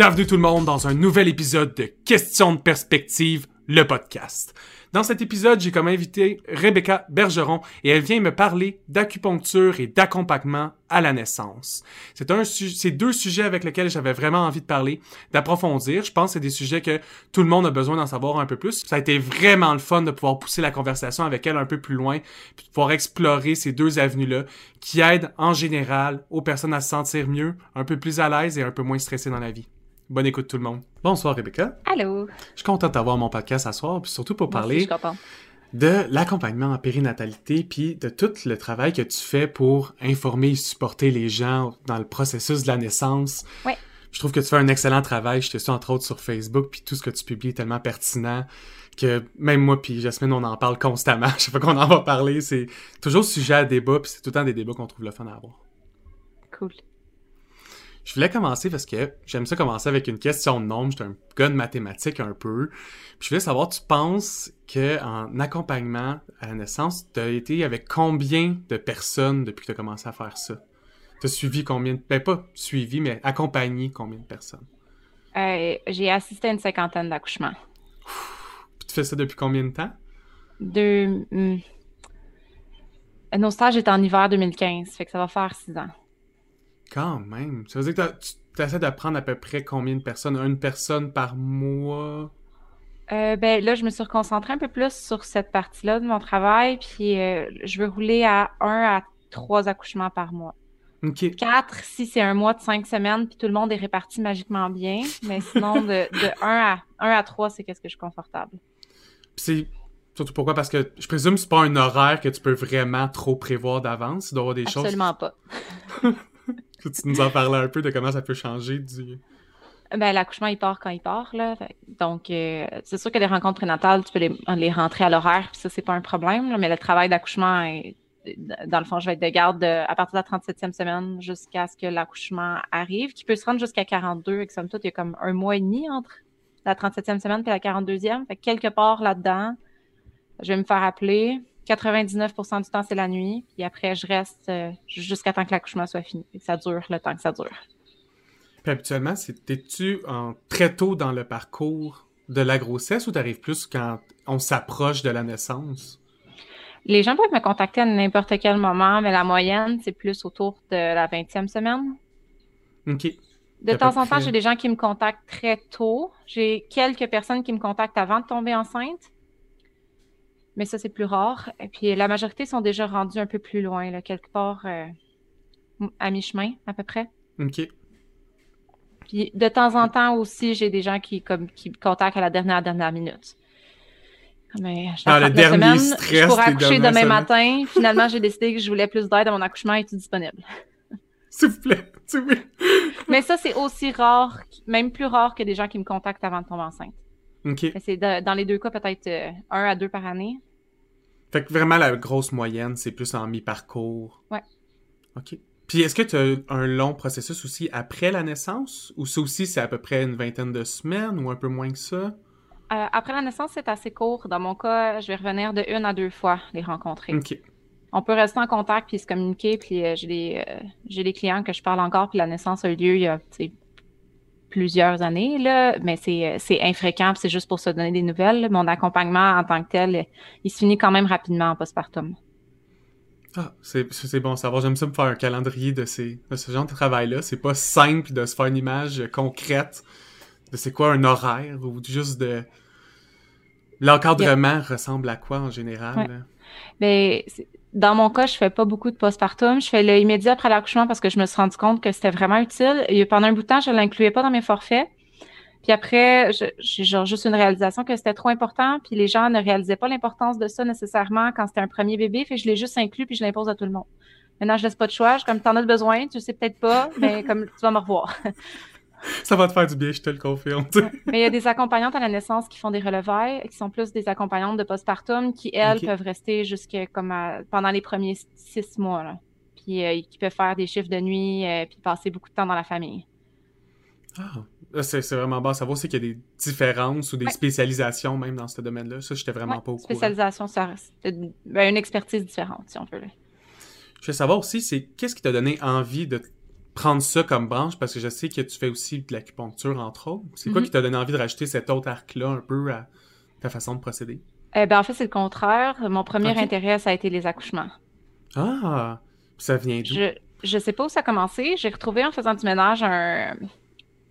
Bienvenue tout le monde dans un nouvel épisode de Questions de perspective, le podcast. Dans cet épisode, j'ai comme invité Rebecca Bergeron et elle vient me parler d'acupuncture et d'accompagnement à la naissance. C'est un c'est deux sujets avec lesquels j'avais vraiment envie de parler, d'approfondir. Je pense que c'est des sujets que tout le monde a besoin d'en savoir un peu plus. Ça a été vraiment le fun de pouvoir pousser la conversation avec elle un peu plus loin, puis de pouvoir explorer ces deux avenues-là qui aident en général aux personnes à se sentir mieux, un peu plus à l'aise et un peu moins stressées dans la vie. Bonne écoute tout le monde. Bonsoir Rebecca. Allô. Je suis content d'avoir mon podcast à soir, puis surtout pour parler contente. de l'accompagnement en périnatalité, puis de tout le travail que tu fais pour informer et supporter les gens dans le processus de la naissance. Ouais. Je trouve que tu fais un excellent travail. Je te suis entre autres sur Facebook, puis tout ce que tu publies est tellement pertinent que même moi puis Jasmine, on en parle constamment. Je sais pas qu'on en va parler. C'est toujours sujet à débat, puis c'est tout le temps des débats qu'on trouve le fun à avoir. Cool. Je voulais commencer parce que j'aime ça commencer avec une question de nombre. J'étais un gars de mathématiques un peu. Puis je voulais savoir, tu penses que en accompagnement à la naissance, tu as été avec combien de personnes depuis que tu as commencé à faire ça? Tu as suivi combien de... Ben pas suivi, mais accompagné combien de personnes? Euh, j'ai assisté à une cinquantaine d'accouchements. Puis tu fais ça depuis combien de temps? Deux. hmm. Nos stages étaient en hiver 2015, fait que ça va faire six ans. Quand même. Ça veut dire que tu essaies d'apprendre à peu près combien de personnes? Une personne par mois? Euh, ben là, je me suis reconcentrée un peu plus sur cette partie-là de mon travail, puis euh, je veux rouler à un à trois accouchements par mois. Ok. Quatre si c'est un mois de cinq semaines, puis tout le monde est réparti magiquement bien. Mais sinon, de, de un à un à trois, c'est qu'est-ce que je suis confortable. Puis c'est surtout pourquoi? Parce que je présume que c'est pas un horaire que tu peux vraiment trop prévoir d'avance. Il doit y avoir des choses. Absolument pas. tu nous en parlais un peu de comment ça peut changer du. Ben, l'accouchement, il part quand il part, là. Donc, euh, c'est sûr que les rencontres prénatales, tu peux les, les rentrer à l'horaire, puis ça, c'est pas un problème, mais le travail d'accouchement, dans le fond, je vais être de garde de- à partir de la 37e semaine jusqu'à ce que l'accouchement arrive, qui peut se rendre jusqu'à 42, et que somme toute, il y a comme un mois et demi entre la 37e semaine et la 42e. Fait que quelque part là-dedans, je vais me faire appeler. 99% du temps, c'est la nuit, puis après, je reste euh, jusqu'à temps que l'accouchement soit fini. Ça dure le temps que ça dure. Puis habituellement, t'es-tu très tôt dans le parcours de la grossesse ou t'arrives plus quand on s'approche de la naissance? Les gens peuvent me contacter à n'importe quel moment, mais la moyenne, c'est plus autour de la 20e semaine. Ok. De temps en temps, j'ai des gens qui me contactent très tôt. J'ai quelques personnes qui me contactent avant de tomber enceinte. Mais ça, c'est plus rare. Et puis, la majorité sont déjà rendus un peu plus loin, là, quelque part euh, à mi-chemin, à peu près. Ok. Puis, de temps en temps aussi, j'ai des gens qui, comme, qui me contactent à la dernière, dernière minute. Mais je Ah, le dernier semaine, stress je pourrais accoucher demain matin. Finalement, j'ai décidé que je voulais plus d'aide à mon accouchement. Es-tu disponible? S'il vous plaît. Mais ça, c'est aussi rare, même plus rare que des gens qui me contactent avant de tomber enceinte. Ok. C'est dans les deux cas, peut-être euh, un à deux par année. Fait que vraiment, la grosse moyenne, c'est plus en mi-parcours. Ouais. OK. Puis est-ce que tu as un long processus aussi après la naissance? Ou ça aussi, c'est à peu près une vingtaine de semaines ou un peu moins que ça? Euh, après la naissance, c'est assez court. Dans mon cas, je vais revenir de une à deux fois les rencontrer. OK. On peut rester en contact puis se communiquer. Puis euh, j'ai des, euh, j'ai des clients que je parle encore. Puis la naissance a eu lieu il y a plusieurs années, là, mais c'est, euh, c'est infréquent. c'est juste pour se donner des nouvelles. Mon accompagnement en tant que tel, il se finit quand même rapidement en postpartum. Ah, c'est bon à savoir. J'aime ça me faire un calendrier de, ces, de ce genre de travail-là. C'est pas simple de se faire une image concrète de c'est quoi un horaire ou juste de... L'encadrement ressemble à quoi en général? Ouais. là? Dans mon cas, je fais pas beaucoup de postpartum. Je fais le immédiat après l'accouchement parce que je me suis rendu compte que c'était vraiment utile. Pendant un bout de temps, je l'incluais pas dans mes forfaits. Puis après, j'ai genre juste une réalisation que c'était trop important. Puis les gens ne réalisaient pas l'importance de ça nécessairement quand c'était un premier bébé. Fait que je l'ai juste inclus puis je l'impose à tout le monde. Maintenant, je laisse pas de choix. Je, comme t'en as besoin, tu sais peut-être pas, mais comme tu vas me revoir. Ça va te faire du bien, je te le confirme. Mais il y a des accompagnantes à la naissance qui font des relevailles, qui sont plus des accompagnantes de postpartum, qui, elles, peuvent rester jusque comme à- pendant les premiers six mois. Là. puis euh, qui peuvent faire des chiffres de nuit, euh, puis passer beaucoup de temps dans la famille. Ah, c'est vraiment bon à savoir qu'il y a des différences ou des spécialisations même dans ce domaine-là. Ça, j'étais vraiment pas au courant. Spécialisation, c'est ben, une expertise différente, si on veut. Je veux savoir aussi, c'est qu'est-ce qui t'a donné envie de prendre ça comme branche? Parce que je sais que tu fais aussi de l'acupuncture, entre autres. C'est quoi mm-hmm. qui t'a donné envie de rajouter cet autre arc-là un peu à ta façon de procéder? Eh ben, en fait, c'est le contraire. Mon premier intérêt, ça a été les accouchements. Ah! Ça vient d'où? Je, je sais pas où ça a commencé. J'ai retrouvé en faisant du ménage un,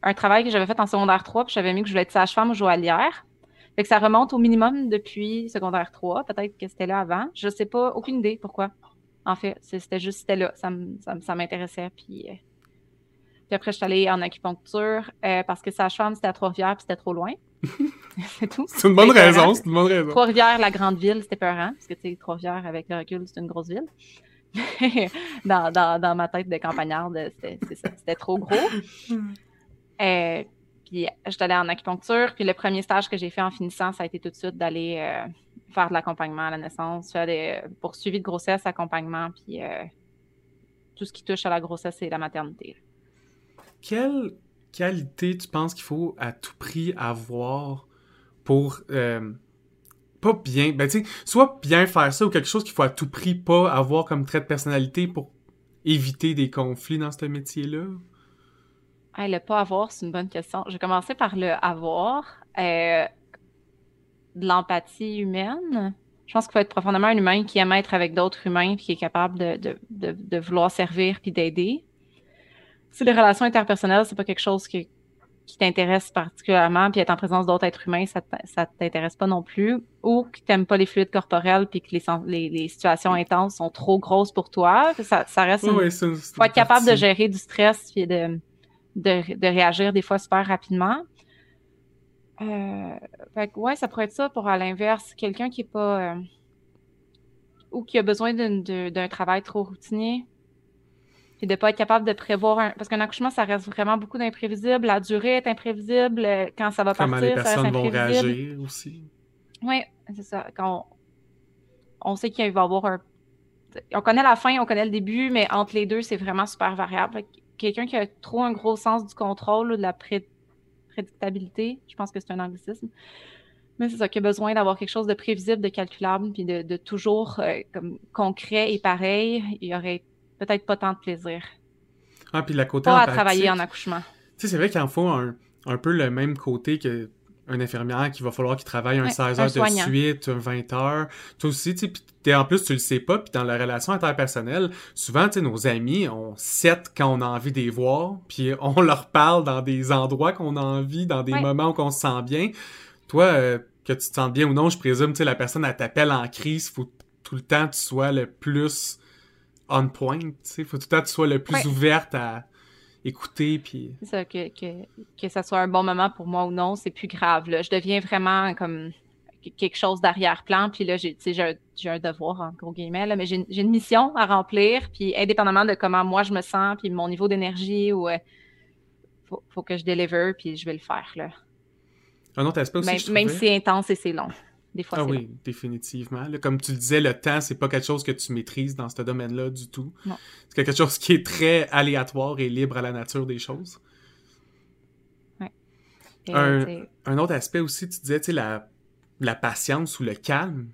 un travail que j'avais fait en secondaire 3, puis j'avais mis que je voulais être sage-femme ou joaillière. Fait que ça remonte au minimum depuis secondaire 3. Peut-être que c'était là avant. Je sais pas, aucune idée pourquoi. En fait, c'était juste, c'était là. Ça, ça, m'intéressait. Puis, euh, puis après, je suis allée en acupuncture euh, parce que sage-femme, c'était à Trois-Rivières, puis c'était trop loin. c'est tout. C'est une bonne raison, c'est une bonne raison. Trois-Rivières, la grande ville, c'était peurant, parce que, tu sais, Trois-Rivières, avec le recul, c'est une grosse ville. dans, dans, dans, ma tête de campagnarde, c'était trop gros. Euh, puis je suis allée en acupuncture. Puis le premier stage que j'ai fait en finissant, ça a été tout de suite d'aller euh, faire de l'accompagnement à la naissance, faire des poursuivis de grossesse, accompagnement, puis euh, tout ce qui touche à la grossesse et la maternité. Quelle qualité tu penses qu'il faut à tout prix avoir pour pas bien, ben soit bien faire ça ou quelque chose qu'il faut à tout prix pas avoir comme trait de personnalité pour éviter des conflits dans ce métier-là? le pas avoir, c'est une bonne question. Je vais commencer par le avoir. Euh, de l'empathie humaine. Je pense qu'il faut être profondément un humain qui aime être avec d'autres humains puis qui est capable de, vouloir servir puis d'aider. Si les relations interpersonnelles, c'est pas quelque chose qui, t'intéresse particulièrement, puis être en présence d'autres êtres humains, ça, ça t'intéresse pas non plus, ou que t'aimes pas les fluides corporels puis que les, les, situations intenses sont trop grosses pour toi, ça, reste. Il faut être capable de gérer du stress puis de de, réagir des fois super rapidement. Euh, ouais, ça pourrait être ça pour à l'inverse, quelqu'un qui est pas euh, ou qui a besoin d'un travail trop routinier, puis de pas être capable de prévoir un... parce qu'un accouchement ça reste vraiment beaucoup d'imprévisible, la durée est imprévisible, euh, quand ça va partir, les personnes ça reste vont réagir aussi. Oui, c'est ça. Quand on, sait qu'il va y avoir un on connaît la fin, on connaît le début, mais entre les deux, c'est vraiment super variable quelqu'un qui a trop un gros sens du contrôle, de la prédictabilité, je pense que c'est un anglicisme. Mais c'est ça, qui a besoin d'avoir quelque chose de prévisible, de calculable, puis de, toujours euh, comme concret et pareil, il y aurait peut-être pas tant de plaisir. Ah, puis la côté Pas à travailler en accouchement. Tu sais, c'est vrai qu'il en faut un, un, peu le même côté que un infirmière qui va falloir qu'il travaille un 16 heures de suite, un 20 heures. Toi aussi, tu sais, en plus, tu le sais pas, puis dans la relation interpersonnelle, souvent, tu sais, nos amis, on set quand on a envie de les voir, puis on leur parle dans des endroits qu'on a envie, dans des moments où on se sent bien. Toi, euh, que tu te sens bien ou non, je présume, tu sais, la personne, elle t'appelle en crise, faut tout le temps que tu sois le plus on point, tu sais, faut tout le temps que tu sois le plus ouverte à écouter. Puis... Ça, que, que, que ça soit un bon moment pour moi ou non, c'est plus grave. Là. Je deviens vraiment comme quelque chose d'arrière-plan. Puis là, j'ai, j'ai, un, devoir, en gros guillemets, là, mais j'ai, une mission à remplir. Puis indépendamment de comment moi je me sens, puis mon niveau d'énergie, ou, euh, faut, faut, que je deliver, puis je vais le faire. Là. Un autre aspect aussi. Même, même si c'est intense et c'est long. Des fois, ah oui, définitivement. comme tu le disais, le temps, c'est pas quelque chose que tu maîtrises dans ce domaine-là du tout. C'est quelque chose qui est très aléatoire et libre à la nature des choses. Ouais. Un, autre aspect aussi, tu disais, tu sais, la, la patience ou le calme.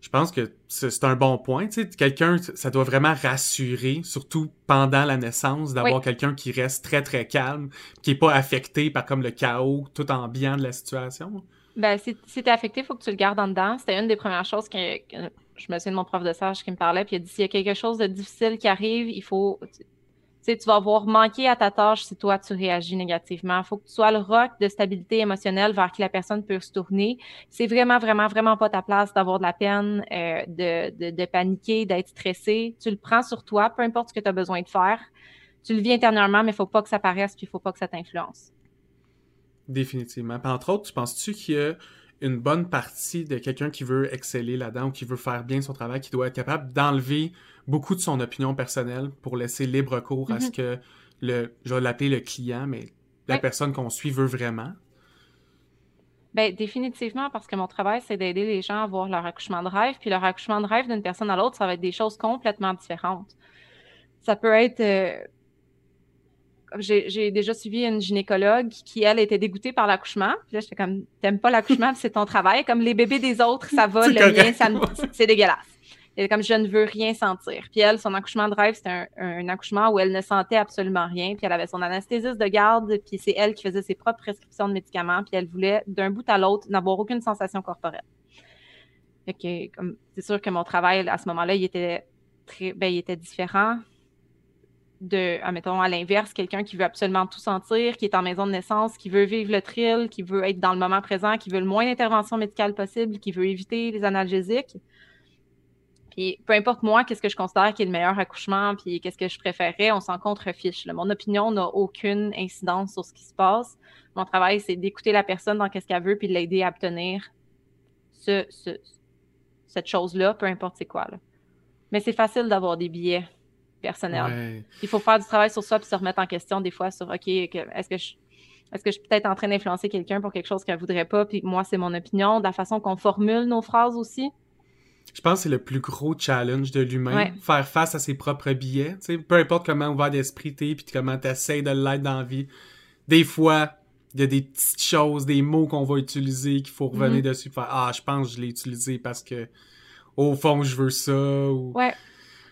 Je pense que c'est un bon point. Tu sais, quelqu'un, ça doit vraiment rassurer, surtout pendant la naissance, d'avoir quelqu'un qui reste très, très calme, qui est pas affecté par comme le chaos tout ambiant de la situation. Ben, si, si t'es affecté, il faut que tu le gardes en dedans. C'était une des premières choses que, je me souviens de mon prof de sage qui me parlait, puis il a dit s'il y a quelque chose de difficile qui arrive, il faut. Tu sais, tu vas avoir manqué à ta tâche si toi tu réagis négativement. Il faut que tu sois le roc de stabilité émotionnelle vers qui la personne peut se tourner. C'est vraiment, vraiment, vraiment pas ta place d'avoir de la peine, euh, de, de, paniquer, d'être stressé. Tu le prends sur toi, peu importe ce que tu as besoin de faire. Tu le vis intérieurement, mais il faut pas que ça paraisse, puis il faut pas que ça t'influence. Définitivement. entre autres, tu penses-tu qu'il y a une bonne partie de quelqu'un qui veut exceller là-dedans ou qui veut faire bien son travail, qui doit être capable d'enlever beaucoup de son opinion personnelle pour laisser libre cours à ce mm-hmm. que le, je vais l'appeler le client, mais la personne qu'on suit veut vraiment? Bien, définitivement, parce que mon travail, c'est d'aider les gens à voir leur accouchement de rêve, puis leur accouchement de rêve d'une personne à l'autre, ça va être des choses complètement différentes. Ça peut être. Euh, j'ai déjà suivi une gynécologue qui, elle, était dégoûtée par l'accouchement. Puis là, j'étais comme, t'aimes pas l'accouchement, c'est ton travail. Comme les bébés des autres, ça va, le mien, c'est dégueulasse. Elle comme, je ne veux rien sentir. Puis elle, son accouchement de rêve, c'était un, accouchement où elle ne sentait absolument rien. Puis elle avait son anesthésiste de garde, puis c'est elle qui faisait ses propres prescriptions de médicaments. Puis elle voulait, d'un bout à l'autre, n'avoir aucune sensation corporelle. Fait c'est sûr que mon travail, à ce moment-là, il était très, ben, il était différent de, admettons, à l'inverse, quelqu'un qui veut absolument tout sentir, qui est en maison de naissance, qui veut vivre le thrill, qui veut être dans le moment présent, qui veut le moins d'intervention médicale possible, qui veut éviter les analgésiques. Puis peu importe moi, qu'est-ce que je considère qui est le meilleur accouchement, puis qu'est-ce que je préférerais, on s'en contrefiche. Mon opinion n'a aucune incidence sur ce qui se passe. Mon travail, c'est d'écouter la personne dans qu'est-ce qu'elle veut, puis de l'aider à obtenir ce, cette chose-là, peu importe c'est quoi. Mais c'est facile d'avoir des billets personnels. Il faut faire du travail sur ça, puis se remettre en question des fois sur, OK, est-ce que je est-ce que je suis peut-être en train d'influencer quelqu'un pour quelque chose qu'elle ne voudrait pas, puis moi, c'est mon opinion, de la façon qu'on formule nos phrases aussi. Je pense que c'est le plus gros challenge de l'humain, faire face à ses propres billets. peu importe comment ouvert d'esprit t'es, puis comment t'essayes de l'être dans la vie. Des fois, il y a des petites choses, des mots qu'on va utiliser, qu'il faut revenir mhm. dessus, faire Ah, je pense que je l'ai utilisé parce que au fond, je veux ça. Ou... Ouais.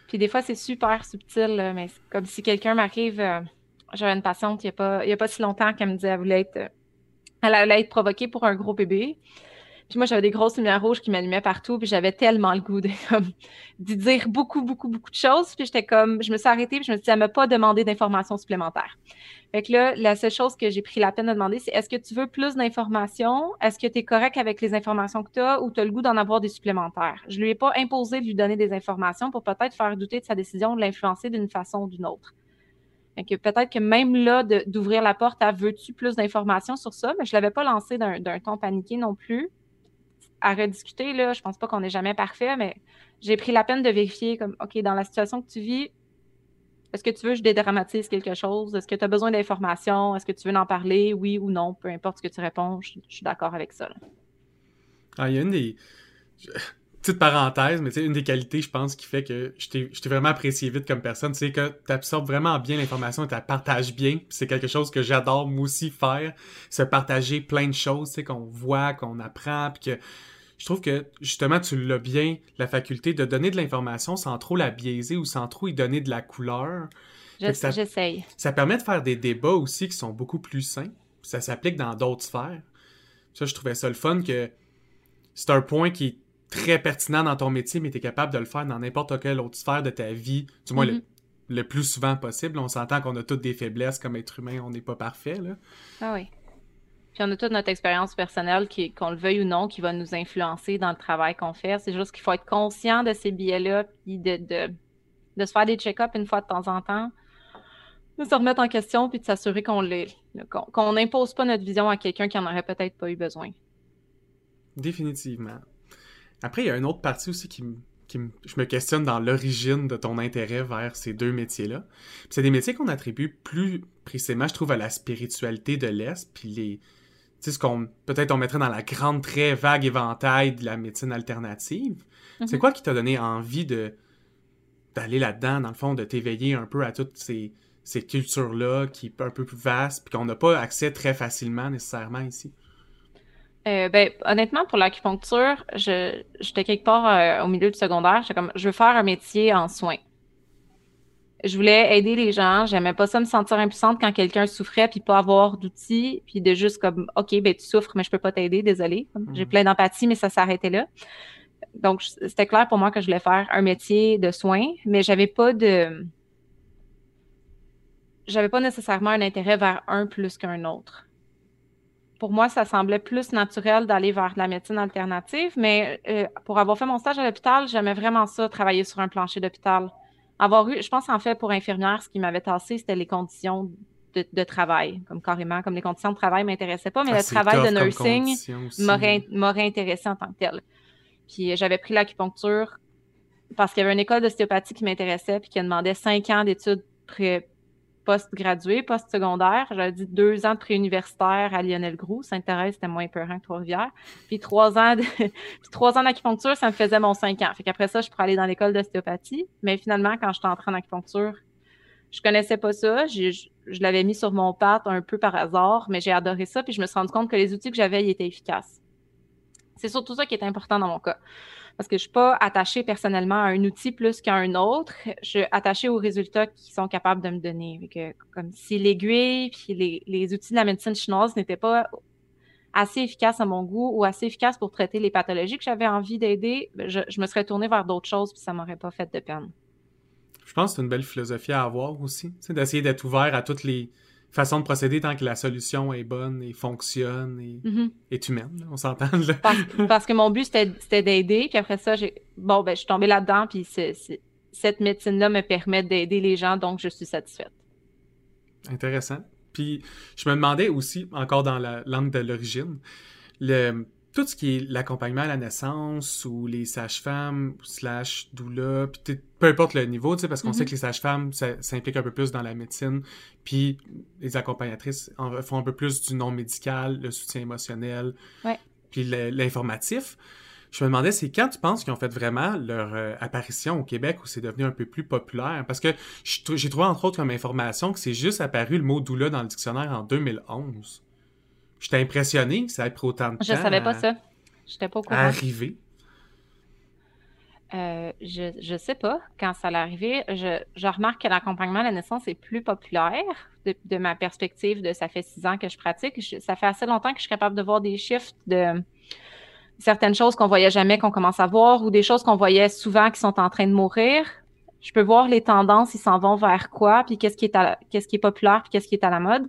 Puis des fois, c'est super subtil, mais c'est comme si quelqu'un m'arrive. Euh, j'avais une patiente il n'y a, pas, a pas si longtemps qu'elle me disait qu'elle voulait être. Euh, elle allait être provoquée pour un gros bébé. Puis moi, j'avais des grosses lumières rouges qui m'allumaient partout, puis j'avais tellement le goût de, dire beaucoup, beaucoup, beaucoup de choses. Puis j'étais comme, je me suis arrêtée, puis je me suis dit, elle m'a pas demandé d'informations supplémentaires. Fait que là, la seule chose que j'ai pris la peine de demander, c'est est-ce que tu veux plus d'informations? Est-ce que tu es correct avec les informations que tu as ou tu as le goût d'en avoir des supplémentaires? Je lui ai pas imposé de lui donner des informations pour peut-être faire douter de sa décision, de l'influencer d'une façon ou d'une autre. Fait que peut-être que même là, d'ouvrir la porte à veux-tu plus d'informations sur ça, mais je l'avais pas lancé d'un ton paniqué non plus à rediscuter. Là. Je pense pas qu'on est jamais parfait, mais j'ai pris la peine de vérifier comme OK, dans la situation que tu vis, est-ce que tu veux que je dédramatise quelque chose? Est-ce que tu as besoin d'informations? Est-ce que tu veux en parler? Oui ou non? Peu importe ce que tu réponds, je, suis d'accord avec ça. Ah, il y a une des. Petite parenthèse, mais tu sais, une des qualités, je pense, qui fait que je t'ai vraiment apprécié vite comme personne, c'est que tu absorbes vraiment bien l'information et tu la partages bien. C'est quelque chose que j'adore moi aussi faire, se partager plein de choses, tu sais, qu'on voit, qu'on apprend, puis que je trouve que justement, tu l'as bien, la faculté de donner de l'information sans trop la biaiser ou sans trop y donner de la couleur. J'essaye. Ça, permet de faire des débats aussi qui sont beaucoup plus sains. Ça s'applique dans d'autres sphères. Ça, je trouvais ça le fun que c'est un point qui est très pertinent dans ton métier, mais tu es capable de le faire dans n'importe quelle autre sphère de ta vie, du moins le, mm-hmm. le, plus souvent possible. On s'entend qu'on a toutes des faiblesses comme être humain, on n'est pas parfait. Là. Ah oui. Puis on a toute notre expérience personnelle, qui, qu'on le veuille ou non, qui va nous influencer dans le travail qu'on fait. C'est juste qu'il faut être conscient de ces biais-là, puis de, de, se faire des check-ups une fois de temps en temps, de se remettre en question, puis de s'assurer qu'on qu'on n'impose pas notre vision à quelqu'un qui en aurait peut-être pas eu besoin. Définitivement. Après, il y a une autre partie aussi qui, qui je me questionne dans l'origine de ton intérêt vers ces deux métiers-là. C'est des métiers qu'on attribue plus précisément, je trouve, à la spiritualité de l'Est, puis les, sais, ce qu'on peut-être on mettrait dans la grande, très vague éventail de la médecine alternative. C'est mhm. quoi qui t'a donné envie de d'aller là-dedans, dans le fond, de t'éveiller un peu à toutes ces, ces cultures-là qui est un peu plus vastes, puis qu'on n'a pas accès très facilement nécessairement ici? Euh, ben, honnêtement, pour l'acupuncture, j'étais quelque part euh, au milieu du secondaire. J'étais comme, je veux faire un métier en soins je voulais aider les gens. J'aimais pas ça me sentir impuissante quand quelqu'un souffrait puis pas avoir d'outils puis de juste comme OK, ben tu souffres mais je peux pas t'aider, désolé. J'ai mhm. plein d'empathie mais ça s'arrêtait là. Donc c'était clair pour moi que je voulais faire un métier de soins, mais j'avais pas de j'avais pas nécessairement un intérêt vers un plus qu'un autre. Pour moi, ça semblait plus naturel d'aller vers la médecine alternative, mais euh, pour avoir fait mon stage à l'hôpital, j'aimais vraiment ça, travailler sur un plancher d'hôpital. Avoir eu, je pense en fait pour infirmière, ce qui m'avait tassé, c'était les conditions de, travail, comme carrément, comme les conditions de travail ne m'intéressaient pas, mais ah, le travail de nursing m'aurait intéressé en tant que tel. Puis j'avais pris l'acupuncture parce qu'il y avait une école d'ostéopathie qui m'intéressait puis qui demandait cinq ans d'études pré post-gradué, post-secondaire. J'avais dit deux ans de préuniversitaire à Lionel Groux. Sainte-Thérèse, c'était moins peurant que Trois-Rivières. Puis trois ans de... trois ans d'acupuncture, ça me faisait mon cinq ans. Fait qu'après ça, je pourrais aller dans l'école d'ostéopathie. Mais finalement, quand je suis entrée en acupuncture, Je connaissais pas ça. Je, l'avais mis sur mon pâte un peu par hasard, mais j'ai adoré ça. Puis je me suis rendu compte que les outils que j'avais, ils étaient efficaces. C'est surtout ça qui est important dans mon cas. Parce que je ne suis pas attachée personnellement à un outil plus qu'à un autre. Je suis attachée aux résultats qu'ils sont capables de me donner. comme si l'aiguille puis les, outils de la médecine chinoise n'étaient pas assez efficaces à mon goût ou assez efficaces pour traiter les pathologies que j'avais envie d'aider, ben, je, me serais tournée vers d'autres choses puis ça m'aurait pas fait de peine. Je pense que c'est une belle philosophie à avoir aussi, d'essayer d'être ouvert à toutes les façons de procéder tant que la solution est bonne et fonctionne et mm-hmm. est humaine, on s'entend Parce, parce, que mon but c'était d'aider, puis après ça, j'ai bon ben je suis tombée là-dedans, puis cette médecine-là me permet d'aider les gens, donc je suis satisfaite. Intéressant. Puis je me demandais aussi, encore dans la langue de l'origine, le tout ce qui est l'accompagnement à la naissance ou les sages-femmes slash doula, puis peu importe le niveau, tu sais, parce qu'on sait mm-hmm. que les sages-femmes, ça, s'implique un peu plus dans la médecine, puis les accompagnatrices font un peu plus du non médical, le soutien émotionnel, puis l'informatif. Je me demandais, c'est quand tu penses qu'ils ont fait vraiment leur euh, apparition au Québec où c'est devenu un peu plus populaire? Parce que j'ai trouvé entre autres comme information que c'est juste apparu le mot doula dans le dictionnaire en 2011. J'étais impressionné que ça ait pris autant de temps. Je savais pas ça. J'étais pas au courant. À arriver. Euh, je, je sais pas quand ça allait arriver. Je, je remarque que l'accompagnement à la naissance est plus populaire de, ma perspective de ça fait six ans que je pratique. ça fait assez longtemps que je suis capable de voir des chiffres de certaines choses qu'on voyait jamais qu'on commence à voir ou des choses qu'on voyait souvent qui sont en train de mourir. Je peux voir les tendances, ils s'en vont vers quoi, puis qu'est-ce qui est qu'est-ce qui est populaire, puis qu'est-ce qui est à la mode.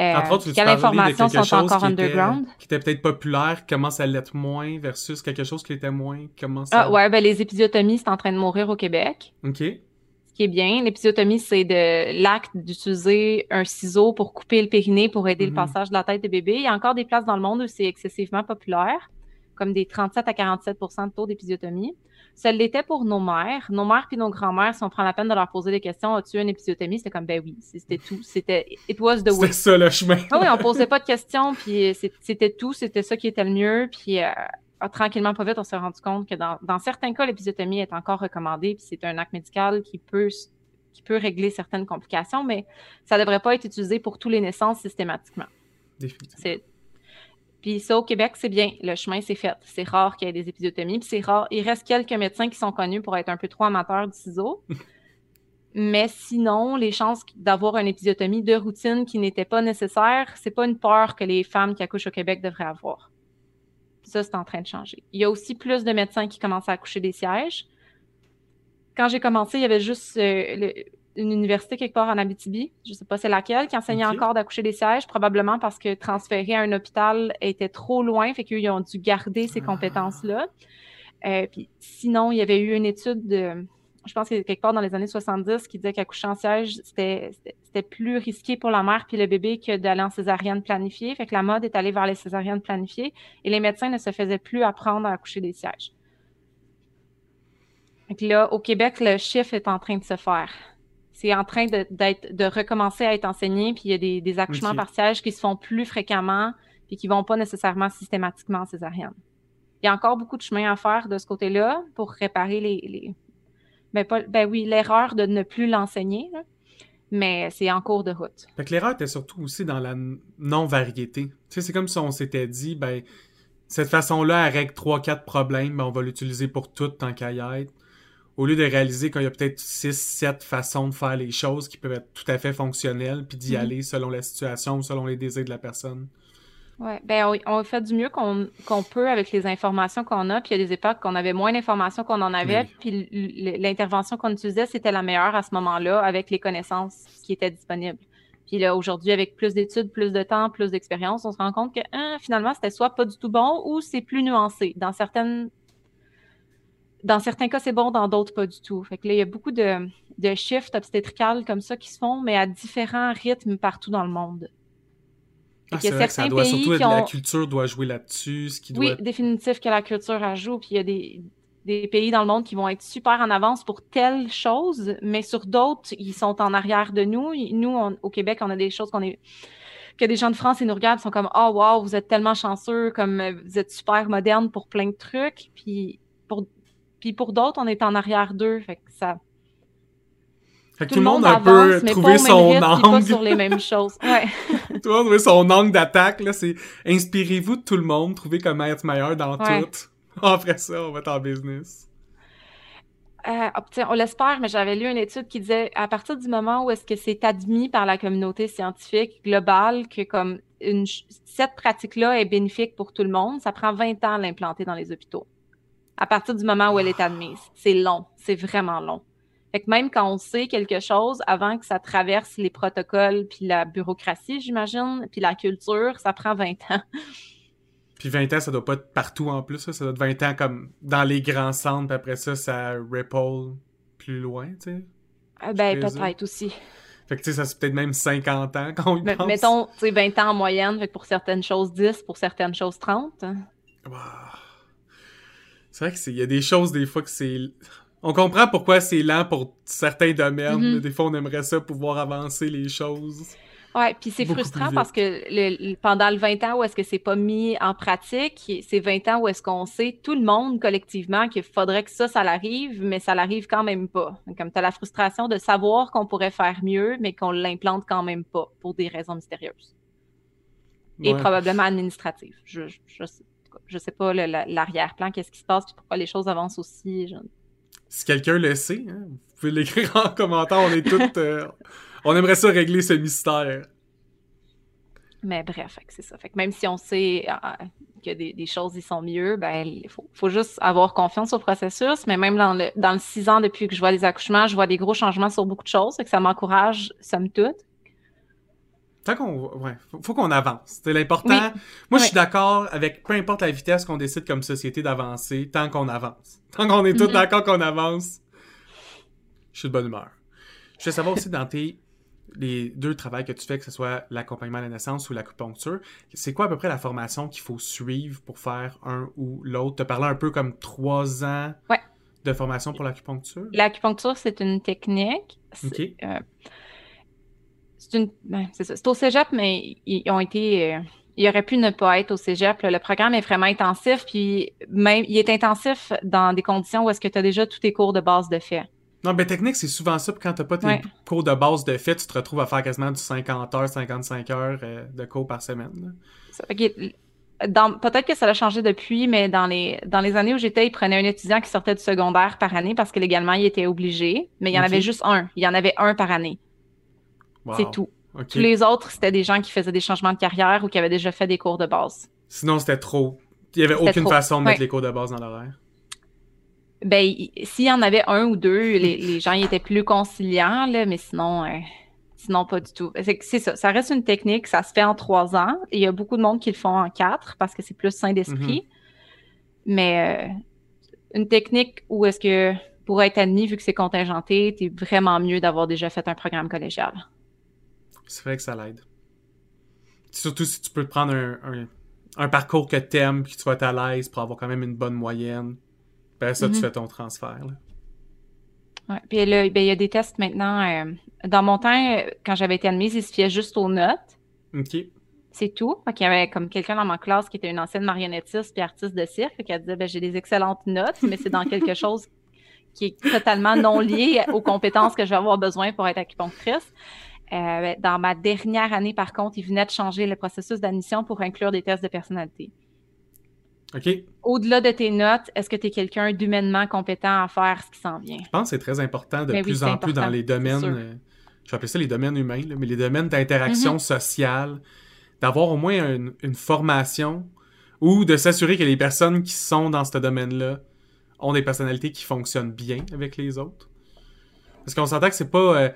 Euh, Entre autres, tu quelles informations sont encore underground? qui était peut-être populaire, commence à l'être moins versus quelque chose qui était moins. Comment ça... Ah ouais, ben les épisiotomies, c'est en train de mourir au Québec. OK. Ce qui est bien, l'épisiotomie, c'est de l'acte d'utiliser un ciseau pour couper le périnée pour aider le mhm. passage de la tête de bébé. Il y a encore des places dans le monde où c'est excessivement populaire, comme des 37 à 47% de taux d'épisiotomie. Ça l'était pour nos mères. Nos mères puis nos grands-mères, si on prend la peine de leur poser des questions, as-tu une épisiotomie? C'était comme, ben oui, c'était tout. C'était, it was the way. C'était ça le chemin. ah oui, on posait pas de questions, puis c'était tout, c'était ça qui était le mieux, puis euh, ah, tranquillement, pas vite, on s'est rendu compte que dans, dans certains cas, l'épisiotomie est encore recommandée, puis c'est un acte médical qui peut qui peut régler certaines complications, mais ça devrait pas être utilisé pour tous les naissances systématiquement. Définitivement. Puis ça, au Québec, c'est bien. Le chemin, c'est fait. C'est rare qu'il y ait des épisiotomies. Puis c'est rare. Il reste quelques médecins qui sont connus pour être un peu trop amateurs du ciseau. Mais sinon, les chances d'avoir une épisiotomie de routine qui n'était pas nécessaire, c'est pas une peur que les femmes qui accouchent au Québec devraient avoir. Ça, c'est en train de changer. Il y a aussi plus de médecins qui commencent à accoucher des sièges. Quand j'ai commencé, il y avait juste euh, le, une université quelque part en Abitibi, je ne sais pas c'est laquelle, qui enseignait encore d'accoucher des sièges, probablement parce que transférer à un hôpital était trop loin, fait qu'ils ont dû garder ces ah. compétences-là. Euh, puis sinon, il y avait eu une étude de, je pense que quelque part dans les années 70 qui disait qu'accoucher en siège, c'était plus risqué pour la mère puis le bébé que d'aller en césarienne planifiée. Fait que la mode est allée vers les césariennes planifiées et les médecins ne se faisaient plus apprendre à accoucher des sièges. Donc là, au Québec, le chiffre est en train de se faire c'est en train de, de recommencer à être enseigné, puis il y a des, des accouchements par siège qui se font plus fréquemment, puis qui vont pas nécessairement systématiquement en césarienne. Il y a encore beaucoup de chemin à faire de ce côté-là pour réparer les, les... Ben, pas, ben oui, l'erreur de ne plus l'enseigner, mais c'est en cours de route. Fait que l'erreur était surtout aussi dans la non-variété. Tu sais, c'est comme si on s'était dit, ben, cette façon-là, elle règle 3-4 problèmes, ben, on va l'utiliser pour tout tant qu'à y être au lieu de réaliser qu'il y a peut-être 6, 7 façons de faire les choses qui peuvent être tout à fait fonctionnelles, puis d'y mhm. aller selon la situation ou selon les désirs de la personne. Oui, ben on, fait du mieux qu'on peut avec les informations qu'on a. Puis il y a des époques qu'on avait moins d'informations qu'on en avait. Puis l'intervention qu'on utilisait, c'était la meilleure à ce moment-là avec les connaissances qui étaient disponibles. Puis là, aujourd'hui, avec plus d'études, plus de temps, plus d'expérience, on se rend compte que hein, finalement, c'était soit pas du tout bon ou c'est plus nuancé. Dans certaines dans certains cas, c'est bon, dans d'autres, pas du tout. Fait que là, il y a beaucoup de, de shifts obstétricales comme ça qui se font, mais à différents rythmes partout dans le monde. Ah, vrai que ça doit surtout La culture doit jouer là-dessus. Ce qui doit... Oui, définitif que la culture a joué. Puis il y a des, des, pays dans le monde qui vont être super en avance pour telle chose, mais sur d'autres, ils sont en arrière de nous. Nous, au Québec, on a des choses qu'on est que des gens de France, ils nous regardent, ils sont comme « Oh, wow, vous êtes tellement chanceux, comme vous êtes super moderne pour plein de trucs. » Puis puis pour d'autres, on est en arrière d'eux. Fait que ça. Fait que tout, le monde a un peu trouvé son angle. sur les mêmes choses. Ouais. tout le monde a trouvé son angle d'attaque, là. C'est inspirez-vous de tout le monde, trouvez comment être meilleur dans tout. Après ça, on va être en business. Euh, on l'espère, mais j'avais lu une étude qui disait à partir du moment où est-ce que c'est admis par la communauté scientifique globale que comme une, cette pratique-là est bénéfique pour tout le monde, ça prend 20 ans à l'implanter dans les hôpitaux. À partir du moment où elle est admise. C'est long, c'est vraiment long. Fait que même quand on sait quelque chose, avant que ça traverse les protocoles, puis la bureaucratie, j'imagine, puis la culture, ça prend 20 ans. Puis 20 ans, ça doit pas être partout en plus, ça, doit être 20 ans comme dans les grands centres, puis après ça, ça ripple plus loin, tu sais. Ah ben, peut-être aussi. Fait que, tu sais, ça c'est peut-être même 50 ans quand on y pense. Mettons, tu sais, 20 ans en moyenne, fait que pour certaines choses 10, pour certaines choses 30. C'est vrai qu'il y a des choses, des fois, que c'est... On comprend pourquoi c'est lent pour certains domaines. Mm-hmm. Des fois, on aimerait ça pouvoir avancer les choses. Oui, puis c'est frustrant parce que pendant le 20 ans où est-ce que c'est pas mis en pratique, c'est 20 ans où est-ce qu'on sait, tout le monde collectivement, qu'il faudrait que ça, ça l'arrive, mais ça l'arrive quand même pas. Comme tu as la frustration de savoir qu'on pourrait faire mieux, mais qu'on l'implante quand même pas pour des raisons mystérieuses. Et probablement administratives. Je, je, sais, je sais pas l'arrière-plan, qu'est-ce qui se passe, puis pourquoi les choses avancent aussi. Si quelqu'un le sait, hein, vous pouvez l'écrire en commentaire, on est toutes... Euh, on aimerait ça régler ce mystère. Mais bref, c'est ça. Fait que même si on sait euh, que des, choses y sont mieux, ben il faut, juste avoir confiance au processus. Mais même dans le, dans le six ans depuis que je vois les accouchements, je vois des gros changements sur beaucoup de choses. et que ça m'encourage, somme toute. Tant qu'on. Ouais, faut, qu'on avance. C'est l'important. Moi, je suis d'accord avec peu importe la vitesse qu'on décide comme société d'avancer, tant qu'on avance. Tant qu'on est tous mm-hmm. d'accord qu'on avance, je suis de bonne humeur. Je veux savoir aussi dans tes les deux travails que tu fais, que ce soit l'accompagnement à la naissance ou l'acupuncture, c'est quoi à peu près la formation qu'il faut suivre pour faire un ou l'autre? Tu as un peu comme trois ans de formation pour l'acupuncture? L'acupuncture, c'est une technique. C'est ben, c'est au cégep, mais ils ont été. Euh, il aurait pu ne pas être au cégep. Le programme est vraiment intensif, puis même il est intensif dans des conditions où est-ce que tu as déjà tous tes cours de base de fait. Non, mais technique, c'est souvent ça. Puis quand t'as pas tes cours de base de fait, tu te retrouves à faire quasiment du 50 heures, 55 heures euh, de cours par semaine. Peut-être que ça a changé depuis, mais dans les, dans les années où j'étais, ils prenaient un étudiant qui sortait du secondaire par année parce que légalement, il était obligé. Mais il y en avait juste un. Il y en avait un par année. C'est tout. Tous les autres, c'était des gens qui faisaient des changements de carrière ou qui avaient déjà fait des cours de base. Sinon, c'était trop. Il n'y avait aucune façon de mettre les cours de base dans l'horaire ben, s'il y en avait un ou deux, les, gens y étaient plus conciliants, là, mais sinon, euh, sinon pas du tout. C'est ça, ça reste une technique, ça se fait en trois ans. Il y a beaucoup de monde qui le font en quatre parce que c'est plus sain d'esprit. Mm-hmm. Mais euh, une technique où est-ce que pour être admis, vu que c'est contingenté, c'est vraiment mieux d'avoir déjà fait un programme collégial. C'est vrai que ça l'aide. Surtout si tu peux prendre un, parcours que t'aimes, puis que tu vas être à l'aise pour avoir quand même une bonne moyenne. Ben, ça, tu mhm. fais ton transfert. Là. Puis ben, il y a des tests maintenant. Euh, dans mon temps, quand j'avais été admise, ils se fiaient juste aux notes. OK. C'est tout. il y avait comme quelqu'un dans ma classe qui était une ancienne marionnettiste puis artiste de cirque qui a dit ben, j'ai des excellentes notes, mais c'est dans quelque chose qui est totalement non lié aux compétences que je vais avoir besoin pour être acupunctrice. Euh, dans ma dernière année, par contre, ils venaient de changer le processus d'admission pour inclure des tests de personnalité. Au-delà de tes notes, est-ce que tu es quelqu'un d'humainement compétent à faire ce qui s'en vient? Je pense que c'est très important de ben plus en plus dans les domaines, euh, je vais appeler ça les domaines humains, mais les domaines d'interaction mm-hmm. sociale, d'avoir au moins une, formation ou de s'assurer que les personnes qui sont dans ce domaine-là ont des personnalités qui fonctionnent bien avec les autres. Parce qu'on s'entend que c'est pas... Euh,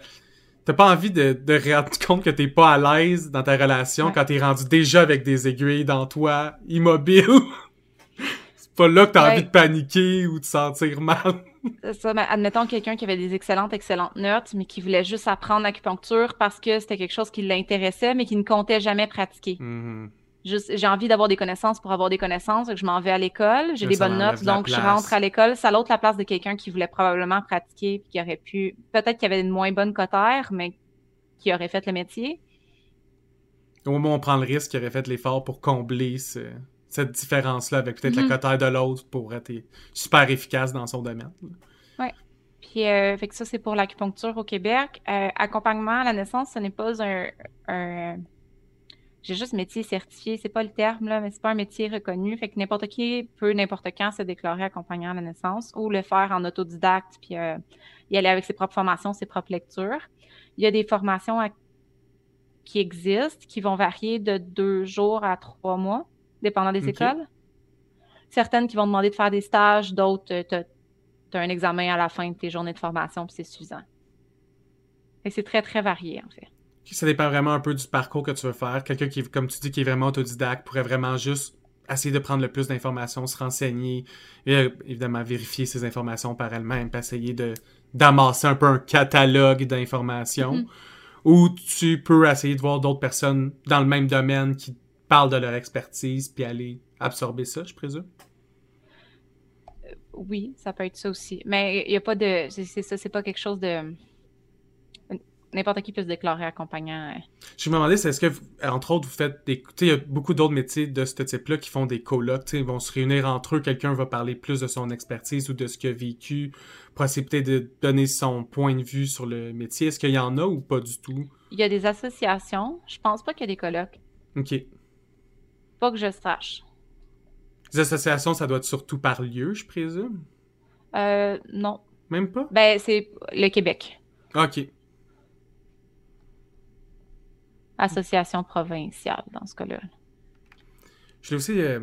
t'as pas envie de, de rendre compte que t'es pas à l'aise dans ta relation quand t'es rendu déjà avec des aiguilles dans toi, immobile. pas là que t'as envie de paniquer ou de sentir mal. ça, mais admettons quelqu'un qui avait des excellentes, excellentes notes, mais qui voulait juste apprendre l'acupuncture parce que c'était quelque chose qui l'intéressait, mais qui ne comptait jamais pratiquer. Mm-hmm. J'ai envie d'avoir des connaissances pour avoir des connaissances, je m'en vais à l'école, j'ai des bonnes notes, donc je rentre à l'école. Ça l'autre la place de quelqu'un qui voulait probablement pratiquer, puis qui aurait pu, peut-être qu'il avait une moins bonne cotère, mais qui aurait fait le métier. Au moins, on prend le risque, qui aurait fait l'effort pour combler ce, cette différence-là avec peut-être la mhm. cotère de l'autre pour être super efficace dans son domaine. Ouais. Puis, euh, fait que ça, c'est pour l'acupuncture au Québec. Euh, accompagnement à la naissance, ce n'est pas un. J'ai juste métier certifié, c'est pas le terme, là, mais c'est pas un métier reconnu. Fait que n'importe qui peut, n'importe quand, se déclarer accompagnant à la naissance ou le faire en autodidacte, puis euh, y aller avec ses propres formations, ses propres lectures. Il y a des formations qui existent, qui vont varier de deux jours à trois mois, dépendant des écoles. Certaines qui vont demander de faire des stages, d'autres, tu as un examen à la fin de tes journées de formation, puis c'est suffisant. Et c'est très, très varié, en fait. Ça dépend vraiment un peu du parcours que tu veux faire. Quelqu'un qui, comme tu dis, qui est vraiment autodidacte pourrait vraiment juste essayer de prendre le plus d'informations, se renseigner, et euh, évidemment vérifier ces informations par elle-même, puis essayer de d'amasser un peu un catalogue d'informations. Mm-hmm. Ou tu peux essayer de voir d'autres personnes dans le même domaine qui parlent de leur expertise, puis aller absorber ça, je présume? Oui, ça peut être ça aussi. Mais il n'y a pas de. C'est ça, c'est pas quelque chose de. N'importe qui peut se déclarer accompagnant. Euh. Je me demandais, est-ce que, entre autres, vous faites des. Tu sais, il y a beaucoup d'autres métiers de ce type-là qui font des colloques. Tu sais, ils vont se réunir entre eux. Quelqu'un va parler plus de son expertise ou de ce qu'il a vécu pour essayer peut-être de donner son point de vue sur le métier. Est-ce qu'il y en a ou pas du tout? Il y a des associations. Je pense pas qu'il y a des colloques. OK. Pas que je sache. Les associations, ça doit être surtout par lieu, je présume? Euh, non. Même pas? Ben, c'est le Québec. OK. Association provinciale, dans ce cas-là. Je l'ai aussi... Euh,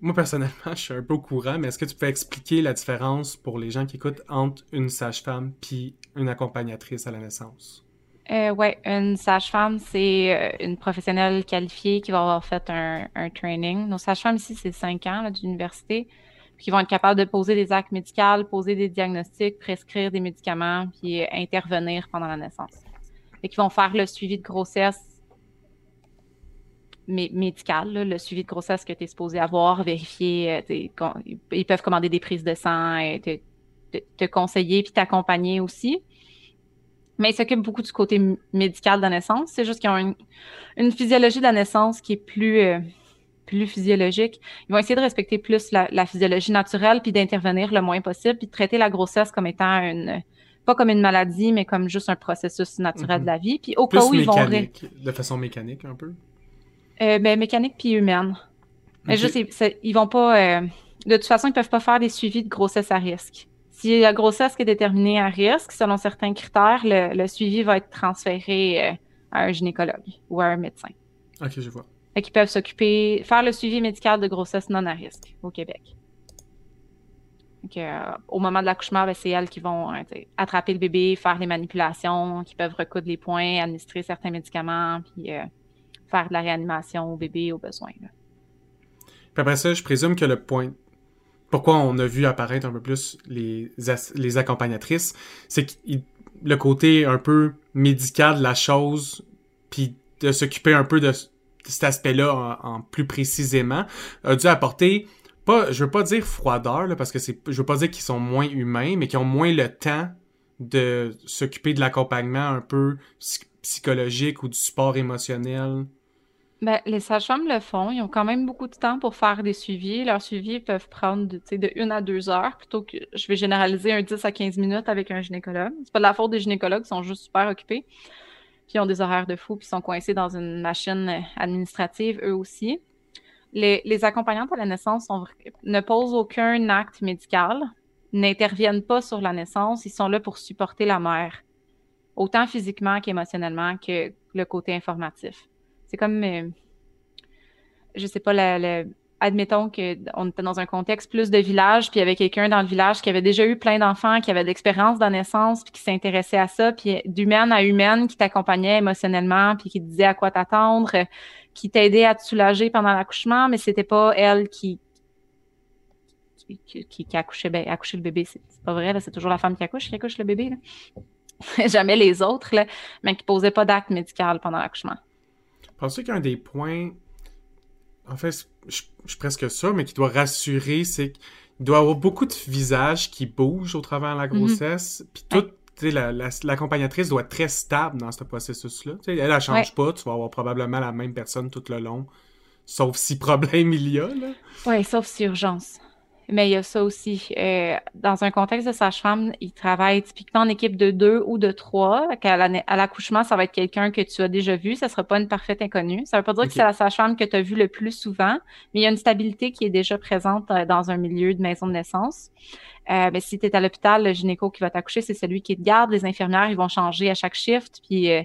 moi, personnellement, je suis un peu au courant, mais est-ce que tu peux expliquer la différence pour les gens qui écoutent entre une sage-femme puis une accompagnatrice à la naissance? Euh, oui, une sage-femme, c'est euh, une professionnelle qualifiée qui va avoir fait un, training. Nos sages-femmes ici, c'est cinq ans d'université, qui vont être capables de poser des actes médicaux, poser des diagnostics, prescrire des médicaments, puis intervenir pendant la naissance. Et qui vont faire le suivi de grossesse médical, le suivi de grossesse que tu es supposé avoir, vérifier, euh, ils peuvent commander des prises de sang, et te, conseiller puis t'accompagner aussi mais ils s'occupent beaucoup du côté médical de la naissance. C'est juste qu'ils ont une, physiologie de la naissance qui est plus, euh, plus physiologique. Ils vont essayer de respecter plus la, physiologie naturelle, puis d'intervenir le moins possible, puis de traiter la grossesse comme étant une pas comme une maladie, mais comme juste un processus naturel de la vie. Puis au cas où ils vont de façon mécanique un peu? Euh, ben, mécanique puis humaine. Mais juste, ils, vont pas. Euh, de toute façon, ils peuvent pas faire des suivis de grossesse à risque. Si la grossesse est déterminée à risque, selon certains critères, le, suivi va être transféré euh, à un gynécologue ou à un médecin. OK, je vois. Fait qu'ils peuvent s'occuper, faire le suivi médical de grossesse non à risque au Québec. Euh, au moment de l'accouchement, ben, c'est elles qui vont euh, attraper le bébé, faire les manipulations, qui peuvent recoudre les points, administrer certains médicaments, puis faire de la réanimation au bébé au besoin. Puis après ça, je présume que le point pourquoi on a vu apparaître un peu plus les, les accompagnatrices, c'est que le côté un peu médical de la chose, puis de s'occuper un peu de, cet aspect-là en, plus précisément, a dû apporter, pas, je veux pas dire froideur, parce que c'est, je veux pas dire qu'ils sont moins humains, mais qu'ils ont moins le temps de s'occuper de l'accompagnement un peu psychologique ou du support émotionnel ben, les sages-femmes le font. Ils ont quand même beaucoup de temps pour faire des suivis. Leurs suivis peuvent prendre de, de une à deux heures plutôt que je vais généraliser un 10 à 15 minutes avec un gynécologue. C'est pas de la faute des gynécologues, ils sont juste super occupés. Puis ils ont des horaires de fou, puis ils sont coincés dans une machine administrative eux aussi. Les, accompagnantes à la naissance ne posent aucun acte médical, n'interviennent pas sur la naissance, ils sont là pour supporter la mère, autant physiquement qu'émotionnellement que le côté informatif. C'est comme, euh, je sais pas, la, admettons qu'on était dans un contexte plus de village, puis il y avait quelqu'un dans le village qui avait déjà eu plein d'enfants, qui avait de l'expérience dans naissance, puis qui s'intéressait à ça, puis d'humaine à humaine, qui t'accompagnait émotionnellement, puis qui te disait à quoi t'attendre, qui t'aidait à te soulager pendant l'accouchement, mais c'était pas elle qui qui, ben, accouchait le bébé. C'est pas vrai, c'est toujours la femme qui accouche qui accouche le bébé. Jamais les autres, là, mais qui posait pas d'acte médical pendant l'accouchement. Penses-tu qu'un des points, en fait, je, suis presque sûr, mais qui doit rassurer, c'est qu'il doit y avoir beaucoup de visages qui bougent au travers de la mhm. grossesse, puis toute l'accompagnatrice doit être très stable dans ce processus-là. Elle, elle, ne change pas, tu vas avoir probablement la même personne tout le long, sauf si problème il y a. Oui, sauf si urgence. Mais il y a ça aussi. Euh, dans un contexte de sage-femme, ils travaillent typiquement en équipe de deux ou de trois. À l'accouchement, ça va être quelqu'un que tu as déjà vu. Ça ne sera pas une parfaite inconnue. Ça ne veut pas dire que c'est la sage-femme que tu as vue le plus souvent, mais il y a une stabilité qui est déjà présente euh, dans un milieu de maison de naissance. Euh, ben, si tu es à l'hôpital, le gynéco qui va t'accoucher, c'est celui qui te garde. Les infirmières, ils vont changer à chaque shift. Puis euh,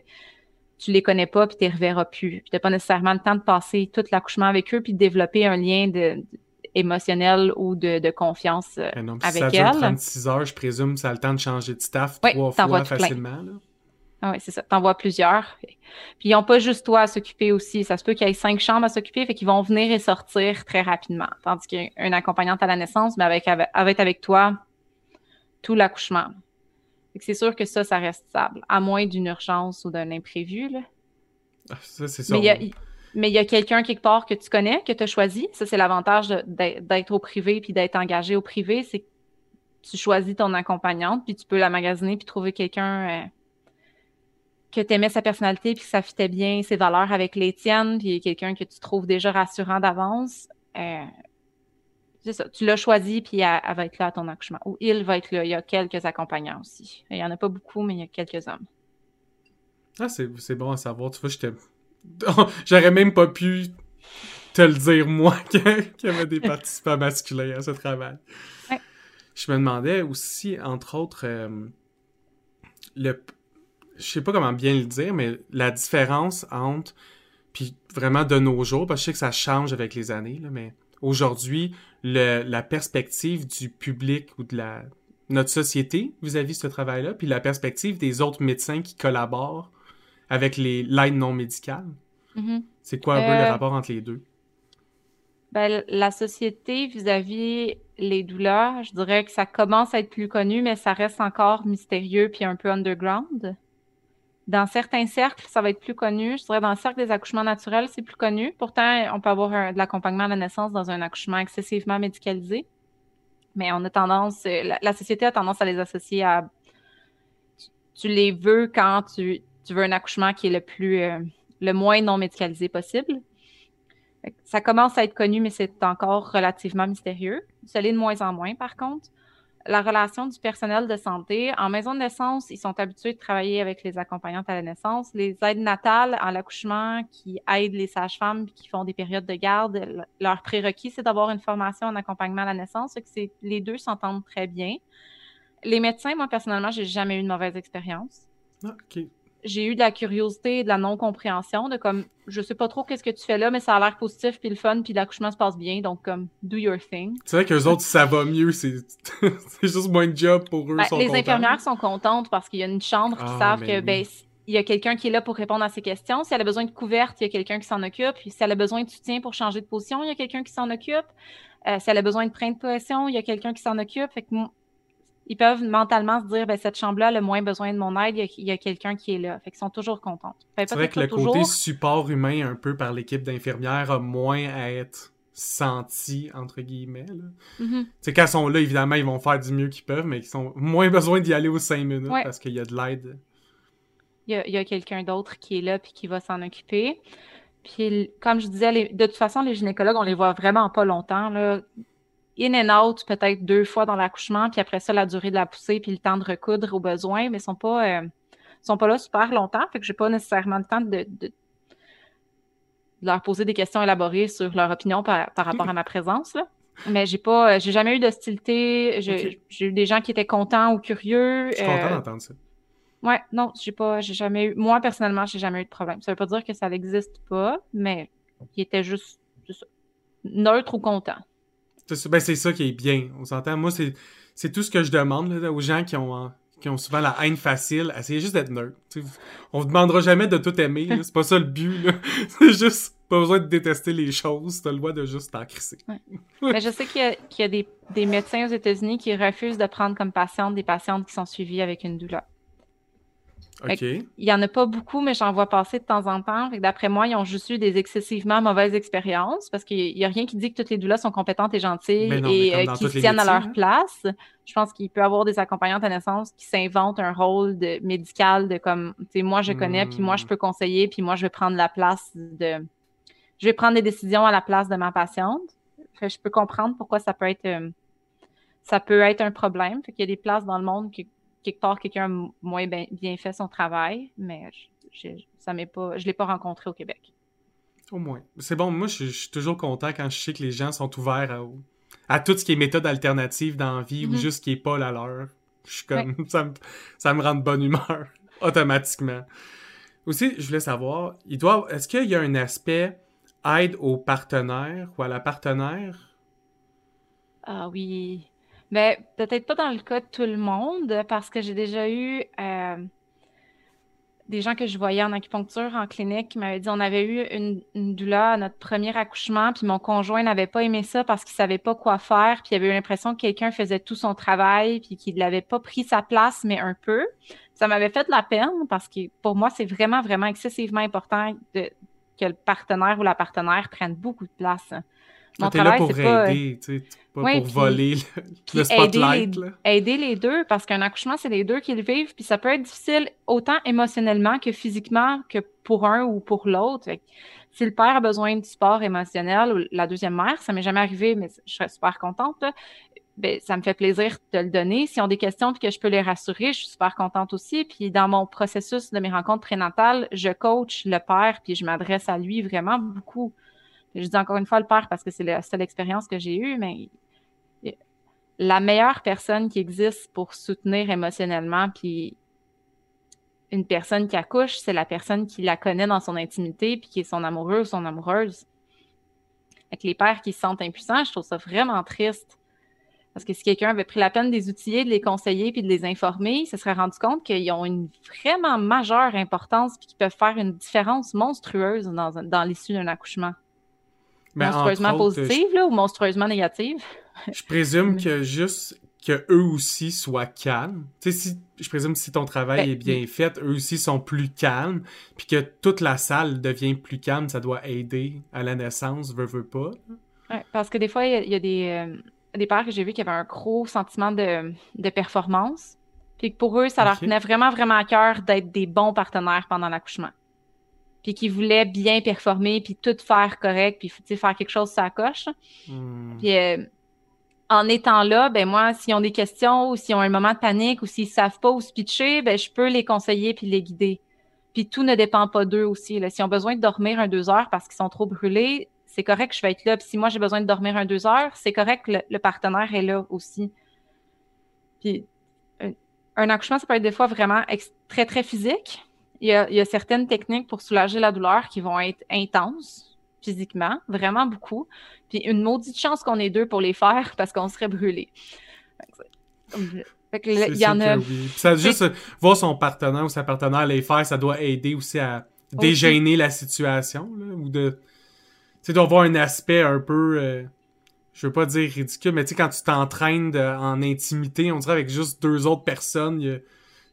tu les connais pas, puis tu les reverras plus. Puis tu pas nécessairement le temps de passer tout l'accouchement avec eux, puis de développer un lien de, émotionnel ou de, confiance euh, non, avec ça elle. 36 heures, je présume, ça a le temps de changer de staff trois fois facilement. Ah oui, c'est ça. T'en vois plusieurs. Puis ils n'ont pas juste toi à s'occuper aussi. Ça se peut qu'il y ait cinq chambres à s'occuper, fait qu'ils vont venir et sortir très rapidement. Tandis qu'une accompagnante à la naissance, mais avec, avec, avec toi tout l'accouchement. C'est sûr que ça, ça reste stable, à moins d'une urgence ou d'un imprévu. Là. Ah, ça, c'est ça. Mais il y a, quelqu'un quelque part que tu connais, que tu as choisi. Ça, c'est l'avantage d'être au privé puis d'être engagé au privé. C'est que tu choisis ton accompagnante, puis tu peux la magasiner puis trouver quelqu'un euh, que tu aimais sa personnalité puis que ça fitait bien ses valeurs avec les tiennes, puis quelqu'un que tu trouves déjà rassurant d'avance. Euh, c'est ça. Tu l'as choisi, puis elle, va être là à ton accouchement. Ou il va être là. Il y a quelques accompagnants aussi. Il n'y en a pas beaucoup, mais il y a quelques hommes. Ah, c'est bon à savoir. Tu vois, j'étais. J'aurais même pas pu te le dire, moi, qu'il y avait des participants masculins à ce travail. Je me demandais aussi, entre autres, euh, le. Je sais pas comment bien le dire, mais la différence entre. Puis vraiment de nos jours, parce que je sais que ça change avec les années, là, mais aujourd'hui, la perspective du public ou de la, notre société vis-à-vis de ce travail-là, puis la perspective des autres médecins qui collaborent avec l'aide non médicale. Mm-hmm. C'est quoi un peu le euh, rapport entre les deux? Ben, la société vis-à-vis les douleurs, je dirais que ça commence à être plus connu, mais ça reste encore mystérieux puis un peu underground. Dans certains cercles, ça va être plus connu. Je dirais dans le cercle des accouchements naturels, c'est plus connu. Pourtant, on peut avoir de l'accompagnement à la naissance dans un accouchement excessivement médicalisé. Mais on a tendance, euh, la, société a tendance à les associer à. Tu, les veux quand tu, veux un accouchement qui est le plus, euh, le moins non médicalisé possible. Ça commence à être connu, mais c'est encore relativement mystérieux. Ça l'est de moins en moins, par contre la relation du personnel de santé. En maison de naissance, ils sont habitués de travailler avec les accompagnantes à la naissance. Les aides natales à l'accouchement qui aident les sages-femmes qui font des périodes de garde, leur prérequis, c'est d'avoir une formation en accompagnement à la naissance. Que les deux s'entendent très bien. Les médecins, moi, personnellement, j'ai jamais eu de mauvaise expérience. Ah, OK j'ai eu de la curiosité et de la non-compréhension, de comme, je sais pas trop qu'est-ce que tu fais là, mais ça a l'air positif, puis le fun, puis l'accouchement se passe bien, donc comme, do your thing. C'est vrai qu'eux autres, ça va mieux, c'est juste moins de job pour eux. Ben, les infirmières sont contentes parce qu'il y a une chambre qui ah, savent que, ben, il y a quelqu'un qui est là pour répondre à ces questions. Si elle a besoin de couverte, il y a quelqu'un qui s'en occupe. si elle a besoin de soutien pour changer de position, il y a quelqu'un qui s'en occupe. Euh, si elle a besoin de prendre de pression, il y a quelqu'un qui s'en occupe. Fait que ils peuvent mentalement se dire, ben, cette chambre-là a le moins besoin de mon aide, il y a, quelqu'un qui est là. Fait qu'ils sont toujours contents. C'est vrai que le côté support humain un peu par l'équipe d'infirmières a moins à être senti, entre guillemets. Là. Mm-hmm. Quand ils sont là, évidemment, ils vont faire du mieux qu'ils peuvent, mais ils ont moins besoin d'y aller aux cinq minutes parce qu'il y a de l'aide. Il y a, quelqu'un d'autre qui est là puis qui va s'en occuper. Puis, comme je disais, de toute façon, les gynécologues, on les voit vraiment pas longtemps. Là in and out peut-être deux fois dans l'accouchement, puis après ça, la durée de la poussée, puis le temps de recoudre aux besoins, mais ils sont pas, euh, sont pas là super longtemps, fait que j'ai pas nécessairement le temps de, leur poser des questions élaborées sur leur opinion par, rapport à ma présence. Là. Mais j'ai pas, j'ai jamais eu d'hostilité. J'ai eu des gens qui étaient contents ou curieux. Je suis content euh, d'entendre ça. Ouais, non, j'ai pas, j'ai jamais eu. Moi personnellement, j'ai jamais eu de problème. Ça veut pas dire que ça n'existe pas, mais ils étaient juste, juste neutres ou contents. Ben, c'est ça qui est bien. On s'entend. Moi, c'est tout ce que je demande aux gens qui ont, qui ont souvent la haine facile. Essayez juste d'être neutre. On vous demandera jamais de tout aimer. C'est pas ça le but. C'est juste pas besoin de détester les choses. T'as le droit de juste t'en crisser. Mais je sais qu'il y a, des, des, médecins aux États-Unis qui refusent de prendre comme patiente des patientes qui sont suivies avec une douleur. Il y en a pas beaucoup, mais j'en vois passer de temps en temps. D'après moi, ils ont juste eu des excessivement mauvaises expériences parce qu'il n'y a rien qui dit que toutes les doulas sont compétentes et gentilles et euh, qui tiennent à leur hein. place. Je pense qu'il peut y avoir des accompagnantes à naissance qui s'inventent un rôle de médical de comme, tu sais, moi je connais, puis moi je hmm. peux conseiller, puis moi je vais prendre la place de. Je vais prendre des décisions à la place de ma patiente. je peux comprendre pourquoi ça peut être euh, ça peut être un problème. Fait qu'il y a des places dans le monde que quelque part quelqu'un a moins bien, fait son travail, mais je, ça m'est pas, je l'ai pas rencontré au Québec. Au moins. C'est bon, moi je, suis toujours content quand je sais que les gens sont ouverts à, tout ce qui est méthode alternative dans la vie ou mm-hmm. juste qui est pas la leur. Je suis comme ça, me, ça me rend de bonne humeur automatiquement. Aussi, je voulais savoir, il doit est-ce qu'il y a un aspect aide au partenaire ou à la partenaire? Ah oui. Mais peut-être pas dans le cas de tout le monde, parce que j'ai déjà eu euh, des gens que je voyais en acupuncture en clinique qui m'avaient dit on avait eu une, douleur à notre premier accouchement, puis mon conjoint n'avait pas aimé ça parce qu'il savait pas quoi faire, puis il avait eu l'impression que quelqu'un faisait tout son travail, puis qu'il n'avait pas pris sa place, mais un peu. Ça m'avait fait de la peine parce que pour moi, c'est vraiment, vraiment excessivement important que le partenaire ou la partenaire prenne beaucoup de place. Mon travail, là pour aider, tu sais, pas pour voler le, spotlight. Aider les, deux, parce qu'un accouchement, c'est les deux qui le vivent, puis ça peut être difficile autant émotionnellement que physiquement que pour un ou pour l'autre. Si le père a besoin de support émotionnel ou la deuxième mère, ça m'est jamais arrivé, mais je serais super contente. Ben, ça me fait plaisir de le donner. S'ils ont des questions puis que je peux les rassurer, je suis super contente aussi. Puis dans mon processus de mes rencontres prénatales, je coach le père puis je m'adresse à lui vraiment beaucoup. Je dis encore une fois le père parce que c'est la seule expérience que j'ai eue, mais la meilleure personne qui existe pour soutenir émotionnellement puis une personne qui accouche, c'est la personne qui la connaît dans son intimité puis qui est son amoureux ou son amoureuse. Avec les pères qui se sentent impuissants, je trouve ça vraiment triste. Parce que si quelqu'un avait pris la peine de les outiller, de les conseiller puis de les informer, se serait rendu compte qu'ils ont une vraiment majeure importance puis qu'ils peuvent faire une différence monstrueuse dans, dans l'issue d'un accouchement. Ben, monstrueusement positive ou monstrueusement négative? Je présume que juste que eux aussi soient calmes. Tu sais, si, je présume si ton travail ben, est bien fait, eux aussi sont plus calmes, puis que toute la salle devient plus calme, ça doit aider à la naissance, veut, veut pas. Ouais, parce que des fois, il y, a, des, euh, des pères que j'ai vus qui avaient un gros sentiment de, de performance, puis que pour eux, ça leur tenait vraiment, vraiment à cœur d'être des bons partenaires pendant l'accouchement. Puis qui voulaient bien performer, puis tout faire correct, puis faire quelque chose ça coche. Hmm. Puis euh, en étant là, ben moi, s'ils ont des questions ou s'ils ont un moment de panique ou s'ils savent pas où se pitcher, ben je peux les conseiller puis les guider. Puis tout ne dépend pas d'eux aussi. Là. S'ils ont besoin de dormir un deux heures parce qu'ils sont trop brûlés, c'est correct que je vais être là. Puis si moi j'ai besoin de dormir un deux heures, c'est correct que le, partenaire est là aussi. Puis un, accouchement, ça peut être des fois vraiment très, très physique. Il y, a, il y a certaines techniques pour soulager la douleur qui vont être intenses physiquement, vraiment beaucoup. Puis une maudite chance qu'on ait deux pour les faire parce qu'on serait brûlé. Fait que, il y en a. Ça juste voir son partenaire ou sa partenaire les faire, ça doit aider aussi à dégêner la situation ou de. Tu sais, doit avoir un aspect un peu. Euh, je veux pas dire ridicule, mais tu sais, quand tu t'entraînes en intimité, on dirait avec juste deux autres personnes,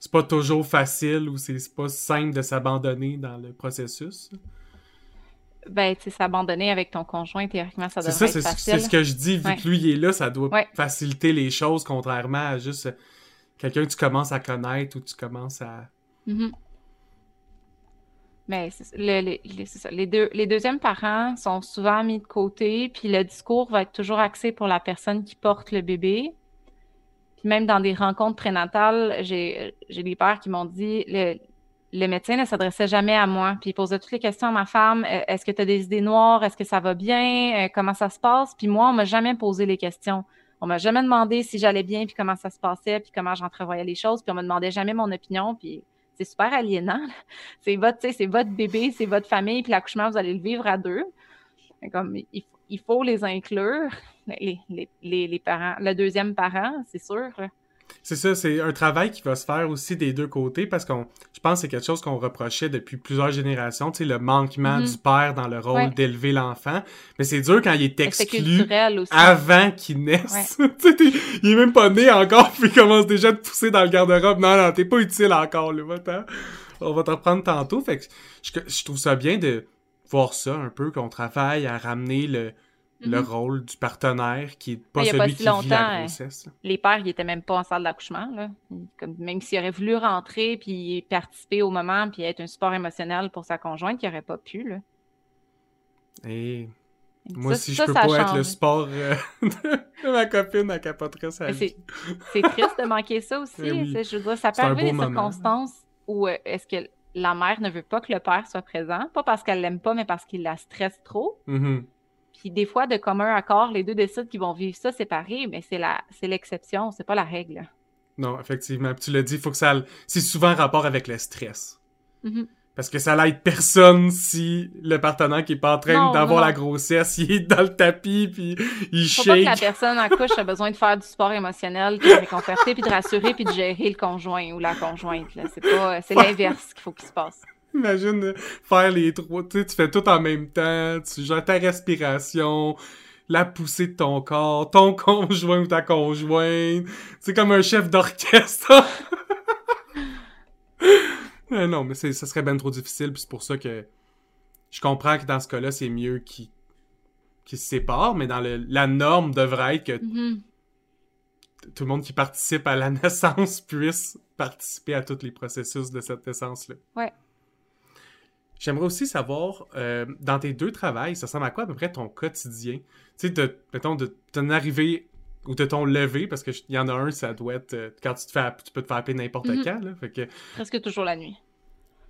c'est pas toujours facile ou c'est pas simple de s'abandonner dans le processus ben, tu sais, s'abandonner avec ton conjoint, théoriquement, ça devrait ça, être facile. C'est ce que je dis, vu que lui, il est là, ça doit faciliter les choses, contrairement à juste euh, quelqu'un que tu commences à connaître ou tu commences à... Mm-hmm. Mais les, les, deux, les deuxièmes parents sont souvent mis de côté, puis le discours va être toujours axé pour la personne qui porte le bébé. Même dans des rencontres prénatales, j'ai des pères qui m'ont dit le, le médecin ne s'adressait jamais à moi, puis il posait toutes les questions à ma femme. Euh, est-ce que tu as des idées noires? Est-ce que ça va bien? Euh, comment ça se passe? Puis moi, on m'a jamais posé les questions. On m'a jamais demandé si j'allais bien, puis comment ça se passait, puis comment j'entrevoyais les choses, puis on me demandait jamais mon opinion, puis c'est super aliénant. C'est votre, votre bébé, c'est votre famille, puis l'accouchement, vous allez le vivre à deux. Comme, il, faut les inclure, les, les, les, parents, le deuxième parent, c'est sûr. C'est ça, c'est un travail qui va se faire aussi des deux côtés parce qu'on, je pense que c'est quelque chose qu'on reprochait depuis plusieurs générations, tu sais, le manquement mm-hmm. du père dans le rôle d'élever l'enfant. Mais c'est dur quand il est exclu avant qu'il naisse. il est même pas né encore puis il commence déjà à te pousser dans le garde-robe. Non, non, t'es pas utile encore, là, On va te reprendre tantôt. Fait que je, je trouve ça bien de voir ça un peu, qu'on travaille à ramener le, le mhm. rôle du partenaire qui est pas celui qui vit la grossesse. Les pères, ils étaient même pas en salle d'accouchement. même s'il aurait voulu rentrer puis participer au moment puis être un support émotionnel pour sa conjointe, il aurait pas pu. Là. Et Moi, si je peux pas être le sport euh, de ma copine, elle capoterait sa vie. C'est triste de manquer ça aussi. Eh je veux dire, ça peut arriver des circonstances où euh, est-ce que la mère ne veut pas que le père soit présent, pas parce qu'elle l'aime pas, mais parce qu'il la stresse trop. Mm-hmm. Puis des fois, de commun accord, les deux décident qu'ils vont vivre ça séparés, mais c'est la c'est l'exception, c'est pas la règle. Non, effectivement. tu l'as dit, faut que ça. C'est souvent rapport avec le stress. Mm-hmm. Parce que ça l'aide personne si le partenaire qui est pas en train d'avoir la grossesse, il est dans le tapis puis il Faut shake. pas que la personne en couche a besoin de faire du sport émotionnel, de réconforter puis de rassurer puis de gérer le conjoint ou la conjointe. C'est pas, c'est l'inverse qu'il faut qu'il se passe. Imagine faire les trois, tu sais, tu fais tout en même temps, tu gères ta respiration, la poussée de ton corps, ton conjoint ou ta conjointe. C'est comme un chef d'orchestre. Euh, non, mais ça serait bien trop difficile, puis c'est pour ça que je comprends que dans ce cas-là, c'est mieux qu'ils se séparent, mais dans le, la norme devrait être que mm-hmm. tout le monde qui participe à la naissance puisse participer à tous les processus de cette naissance-là. Ouais. J'aimerais aussi savoir, euh, dans tes deux travails, ça ressemble à quoi à peu près ton quotidien? Tu sais, de, mettons, de ton arrivée ou de ton lever, parce qu'il y en a un, ça doit être euh, quand tu te fais tu peux te faire appeler n'importe mhm. quand. Là, fait que... Presque toujours la nuit.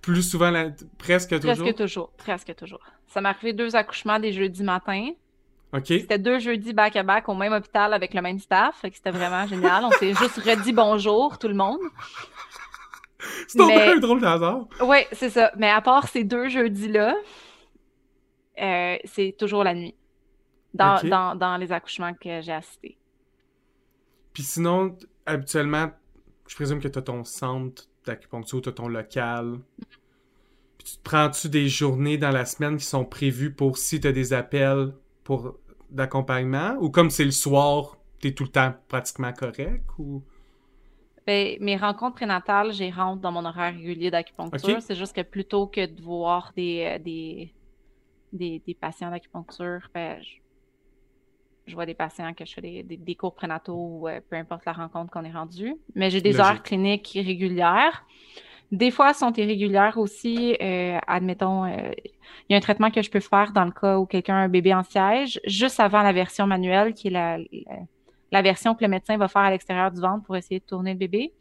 Plus souvent, la... presque toujours? Presque toujours, presque toujours. Ça m'est arrivé deux accouchements des jeudis matin. OK. C'était deux jeudis back-à-back au même hôpital avec le même staff, fait que c'était vraiment génial. On s'est juste redit bonjour, tout le monde. C'est Mais... un drôle hasard. Oui, c'est ça. Mais à part ces deux jeudis-là, euh, c'est toujours la nuit. Dans, dans, dans les accouchements que j'ai assistés. Puis sinon, habituellement, je présume que tu as ton centre d'acupuncture, tu as ton local. Puis tu te prends-tu des journées dans la semaine qui sont prévues pour si tu as des appels pour d'accompagnement? Ou comme c'est le soir, tu es tout le temps pratiquement correct ou? Ben, mes rencontres prénatales, j'y rentre dans mon horaire régulier d'acupuncture. C'est juste que plutôt que de voir des, euh, des, des, patients d'acupuncture, ben, je vois des patients que je fais des, cours prénataux ou euh, peu importe la rencontre qu'on est rendu. Mais j'ai des heures cliniques régulières. Des fois, elles sont irrégulières aussi. Euh, admettons, euh, il y a un traitement que je peux faire dans le cas où quelqu'un a un bébé en siège, juste avant la version manuelle, qui est la, la, version que le médecin va faire à l'extérieur du ventre pour essayer de tourner le bébé.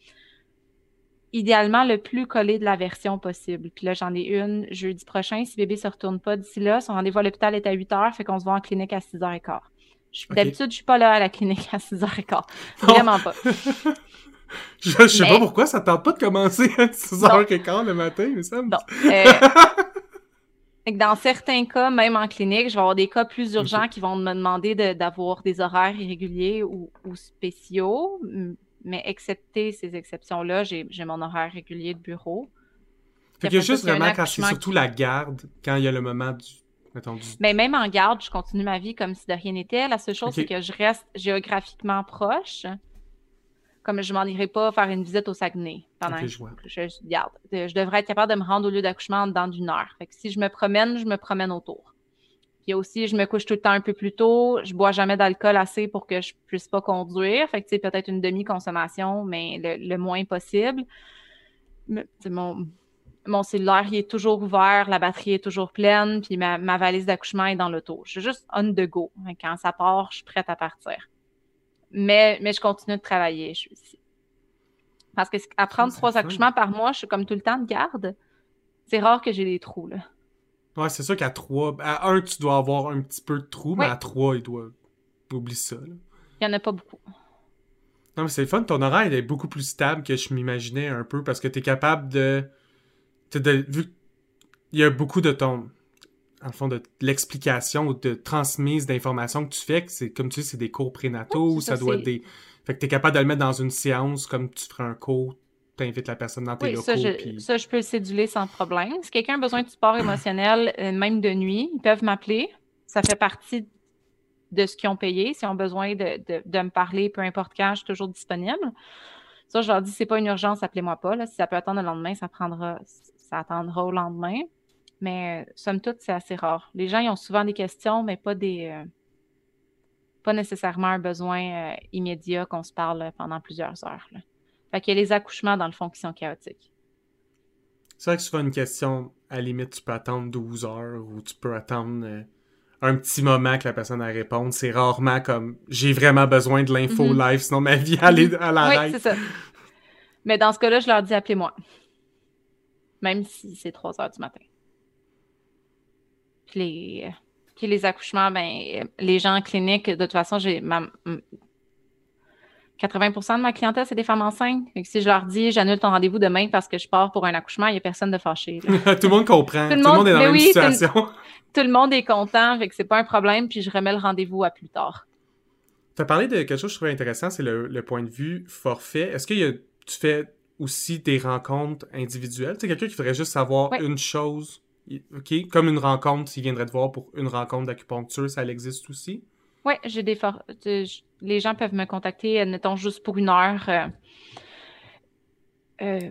Idéalement, le plus collé de la version possible. Puis là, j'en ai une jeudi prochain. Si le bébé ne se retourne pas d'ici là, son rendez-vous à l'hôpital est à 8 heures, fait qu'on se voit en clinique à 6 h 15 D'habitude, je suis pas là à la clinique à 6h15. Vraiment pas. je, sais pas pourquoi, ça tente pas de commencer à 6h15 le matin, mais ça me... Non. Euh, dans certains cas, même en clinique, je vais avoir des cas plus urgents qui vont me demander d'avoir des horaires irréguliers ou, spéciaux. Mais excepté ces exceptions-là, j'ai mon horaire régulier de bureau. Il y a juste vraiment quand c'est surtout la garde, quand il y a le moment du mais même en garde, je continue ma vie comme si de rien n'était. La seule chose, c'est que je reste géographiquement proche. Comme je m'en irai pas faire une visite au Saguenay pendant que je, garde. Je devrais être capable de me rendre au lieu d'accouchement dans d'une heure. Fait que si je me promène, je me promène autour. Puis aussi, je me couche tout le temps un peu plus tôt. Je bois jamais d'alcool assez pour que je puisse pas conduire. Fait que c'est peut-être une demi-consommation, mais le, le moins possible. C'est mon, mon cellulaire il est toujours ouvert, la batterie est toujours pleine, puis ma, valise d'accouchement est dans l'auto. Je suis juste on the go. Quand ça part, je suis prête à partir. Mais, mais je continue de travailler. Je suis ici. Parce que à prendre trois accouchements par mois, je suis comme tout le temps de garde. C'est rare que j'ai des trous, là. Ouais, c'est sûr qu'à trois, à un, tu dois avoir un petit peu de trous, mais à trois, il doit. Oublie ça, là. Il y en a pas beaucoup. Non, mais c'est fun. Ton horaire, il est beaucoup plus stable que je m'imaginais un peu parce que tu es capable de vu il y a beaucoup de ton en fond de l'explication ou de transmise d'informations que tu fais, que c'est comme tu dis, c'est des cours prénataux, ça, doit être des. Fait que tu es capable de le mettre dans une séance comme tu ferais un cours, tu invites la personne dans tes oui, locaux. Ça je, ça, je peux le céduler sans problème. Si quelqu'un a besoin de support émotionnel, euh, même de nuit, ils peuvent m'appeler. Ça fait partie de ce qu'ils ont payé. S'ils ont besoin de, de, me parler, peu importe quand, je suis toujours disponible. Ça, je leur dis, c'est pas une urgence, appelez-moi pas. Là. Si ça peut attendre le lendemain, ça prendra ça attendra au lendemain. Mais euh, somme toute, c'est assez rare. Les gens, ils ont souvent des questions, mais pas des. Euh, pas nécessairement un besoin euh, immédiat qu'on se parle pendant plusieurs heures. Là. Fait qu'il y a les accouchements, dans le fond, qui sont chaotiques. C'est vrai que souvent une question, à la limite, tu peux attendre 12 heures ou tu peux attendre un petit moment que la personne a répondre. C'est rarement comme j'ai vraiment besoin de l'info Mhm. live, sinon ma vie elle, est- elle Oui, arrête. c'est ça. Mais dans ce cas-là, je leur dis appelez-moi. Même si c'est 3 heures du matin. Puis les, puis les accouchements, ben, les gens en clinique, de toute façon, j'ai ma, m- 80% de ma clientèle, c'est des femmes enceintes. Si je leur dis j'annule ton rendez-vous demain parce que je pars pour un accouchement, il n'y a personne de fâché. tout le monde comprend. Tout Tout le monde, est dans la même tout situation. Tout le monde est content, fait que c'est pas un problème, puis je remets le rendez-vous à plus tard. Tu as parlé de quelque chose que je trouvais intéressant, c'est le, le point de vue forfait. Est-ce que y a- tu fais aussi des rencontres individuelles? Sais, quelqu'un qui voudrait juste savoir Ouais. une chose, OK, comme une rencontre, s'il viendrait te voir pour une rencontre d'acupuncture, ça existe aussi? Oui, j'ai des for- les gens peuvent me contacter, admettons, juste pour une heure. euh, euh,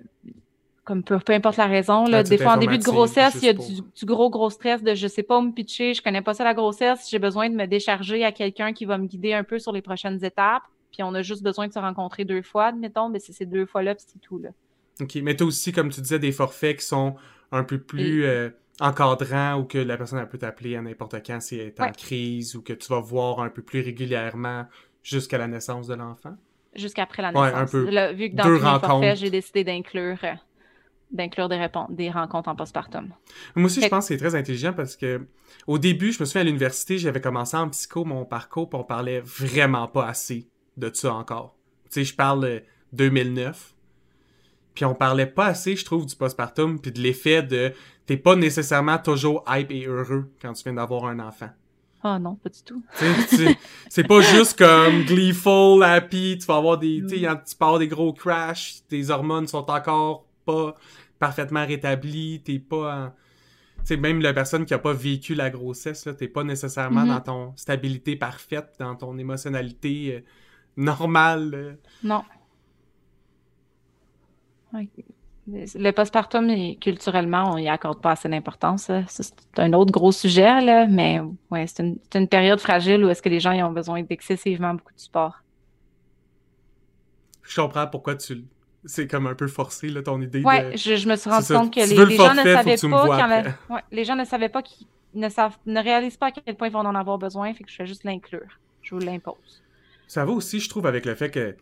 comme peu, peu importe la raison. Là, À des fois, en début de grossesse, il y a du, du gros, gros stress de je sais pas où me pitcher, je connais pas ça la grossesse, j'ai besoin de me décharger à quelqu'un qui va me guider un peu sur les prochaines étapes. Puis on a juste besoin de se rencontrer deux fois, admettons, mais c'est ces deux fois-là, puis c'est tout. Là. OK, mais tu as aussi, comme tu disais, des forfaits qui sont un peu plus euh, encadrants ou que la personne elle peut t'appeler à n'importe quand si elle est en Ouais. crise ou que tu vas voir un peu plus régulièrement jusqu'à la naissance de l'enfant? Jusqu'après la Ouais, naissance. un peu. Là, vu que dans forfaits, rencontres. j'ai décidé d'inclure euh, d'inclure des, des rencontres en postpartum. Moi aussi, je pense que c'est très intelligent parce que au début, je me souviens à l'université, j'avais commencé en psycho mon parcours, puis on parlait vraiment pas assez de ça encore. Tu sais, je parle de 2009. Puis on parlait pas assez, je trouve, du postpartum, puis de l'effet de t'es pas nécessairement toujours hype et heureux quand tu viens d'avoir un enfant. Oh non, pas du tout. C'est pas juste comme gleeful, happy, tu vas avoir des, tu peux avoir des gros crashs, tes hormones sont encore pas parfaitement rétablies, t'es pas, en- tu sais, même la personne qui a pas vécu la grossesse, là, t'es pas nécessairement Mhm. dans ton stabilité parfaite, dans ton émotionnalité euh, normale. euh. Non. Le postpartum, il- culturellement, on y accorde pas assez d'importance. C'est un autre gros sujet, là, mais ouais, c'est une, période fragile où est-ce que les gens ils ont besoin d'excessivement beaucoup de support. Je comprends pourquoi tu, c'est comme un peu forcé, là, ton idée de... je, je me suis rendu compte que les, veux le les gens ne forfait, savaient que pas les gens ne savaient pas qu'ils ne savent, ne réalisent pas à quel point ils vont en avoir besoin, fait que je fais juste l'inclure. Je vous l'impose. Ça va aussi, je trouve, avec le fait que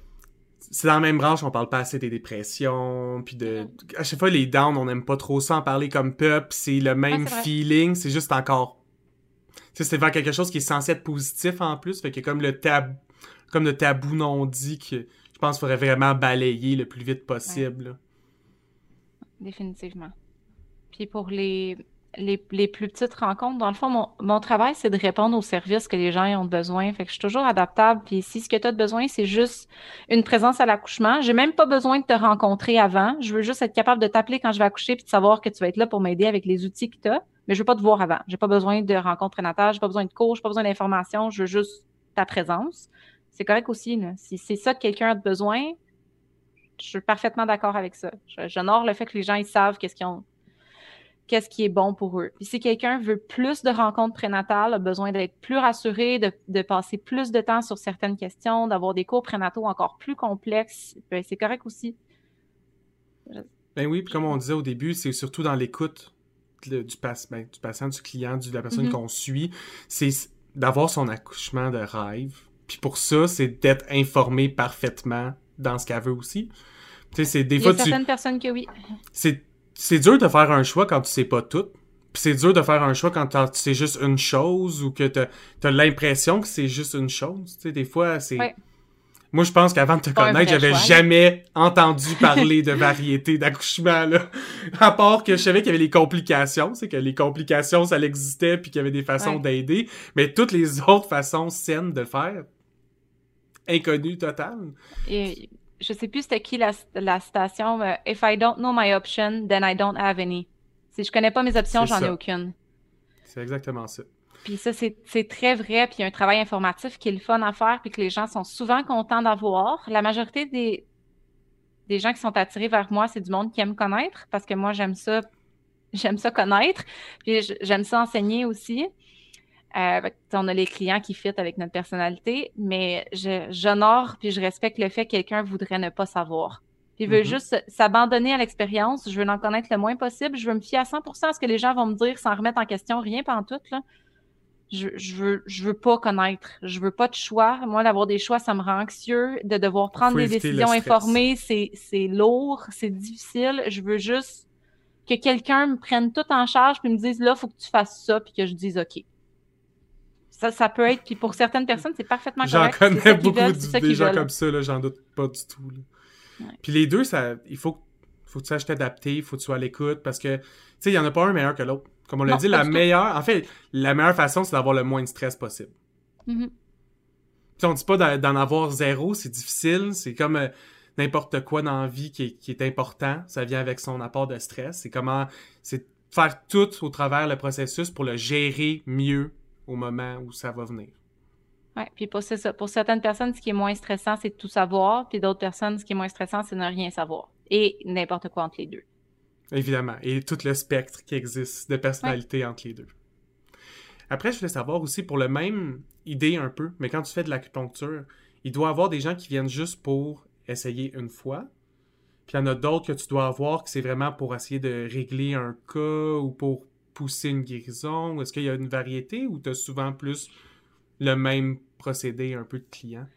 c'est dans la même branche, on parle pas assez des dépressions, puis de... À chaque fois, les downs, on n'aime pas trop ça en parler comme peuple, c'est le même feeling, c'est juste encore... Tu sais, c'est vers quelque chose qui est censé être positif en plus, fait que comme le tabou, comme le tabou non dit que je pense qu'il faudrait vraiment balayer le plus vite possible. Définitivement. Puis pour les, les, plus petites rencontres, dans le fond, mon, travail, c'est de répondre aux services que les gens ont besoin. Fait que je suis toujours adaptable. Puis si ce que tu as besoin, c'est juste une présence à l'accouchement, j'ai même pas besoin de te rencontrer avant. Je veux juste être capable de t'appeler quand je vais accoucher puis de savoir que tu vas être là pour m'aider avec les outils que tu as. Mais je veux pas te voir avant. J'ai pas besoin de rencontre prénatale, j'ai pas besoin de cours, j'ai pas besoin d'informations. Je veux juste ta présence. C'est correct aussi. Si c'est ça que quelqu'un a besoin, je suis parfaitement d'accord avec ça. J'honore le fait que les gens savent qu'est-ce qu'ils ont qu'est-ce qui est bon pour eux. Puis si quelqu'un veut plus de rencontres prénatales, a besoin d'être plus rassuré, de, de passer plus de temps sur certaines questions, d'avoir des cours prénataux encore plus complexes, ben, c'est correct aussi. Ben oui, puis comme on disait au début, c'est surtout dans l'écoute du, ben, du patient, du client, de la personne Mhm. qu'on suit, c'est d'avoir son accouchement de rêve. Puis pour ça, c'est d'être informé parfaitement dans ce qu'elle veut aussi. Tu sais, c'est des Il y fois, a tu, certaines personnes que oui. c'est c'est dur de faire un choix quand tu sais pas tout. Puis c'est dur de faire un choix quand tu sais juste une chose ou que t'as as, l'impression que c'est juste une chose. Tu sais, des fois, c'est... Ouais. Moi, je pense qu'avant de te connaître, j'avais jamais entendu parler de variété d'accouchement, là. À part que je savais qu'il y avait les complications, c'est que les complications, ça existait, puis qu'il y avait des façons Ouais. d'aider. Mais toutes les autres façons saines de le faire, inconnues totales. Et je sais plus c'était qui la, la citation. mais If I don't know my option, then I don't have any. Si je connais pas mes options, j'en ai aucune. C'est exactement ça. Puis ça, c'est très vrai. Puis il y a un travail informatif qui est le fun à faire, puis que les gens sont souvent contents d'avoir. La majorité des, des gens qui sont attirés vers moi, c'est du monde qui aime connaître, parce que moi, j'aime ça, j'aime ça connaître. Puis j'aime ça enseigner aussi. Euh, on a les clients qui fit avec notre personnalité, mais j'honore puis je respecte le fait que quelqu'un voudrait ne pas savoir. Puis il veut Mhm. juste s'abandonner à l'expérience. Je veux en connaître le moins possible. Je veux me fier à 100% à ce que les gens vont me dire sans remettre en question rien tout là. Je, je, veux, je veux pas connaître. Je veux pas de choix. Moi, d'avoir des choix, ça me rend anxieux. De devoir prendre des décisions informées, c'est lourd, c'est difficile. Je veux juste que quelqu'un me prenne tout en charge puis me dise là, il faut que tu fasses ça, puis que je dise OK. Ça, ça peut être, puis pour certaines personnes, c'est parfaitement correct. J'en connais beaucoup de, des gens comme ça, j'en doute pas du tout. Puis les deux, ça, il faut, faut que tu saches t'adapter, il faut que tu sois à l'écoute, parce que, tu sais, il n'y en a pas un meilleur que l'autre. Comme on l'a dit, la meilleure, en fait, la meilleure façon, c'est d'avoir le moins de stress possible. Mm on dit pas d'en avoir zéro, c'est difficile, c'est comme... Euh, n'importe quoi dans la vie qui est, important, ça vient avec son apport de stress. C'est comment, c'est faire tout au travers le processus pour le gérer mieux au moment où ça va venir. Oui, puis pour, ça. pour certaines personnes, ce qui est moins stressant, c'est de tout savoir, puis d'autres personnes, ce qui est moins stressant, c'est de ne rien savoir. Et n'importe quoi entre les deux. Évidemment. Et tout le spectre qui existe de personnalité entre les deux. Après, je voulais savoir aussi, pour le même idée un peu, mais quand tu fais de l'acupuncture, il doit y avoir des gens qui viennent juste pour essayer une fois. Puis il y en a d'autres que tu dois avoir que c'est vraiment pour essayer de régler un cas ou pour pousser une guérison? Est-ce qu'il y a une variété ou tu as souvent plus le même procédé un peu de clients?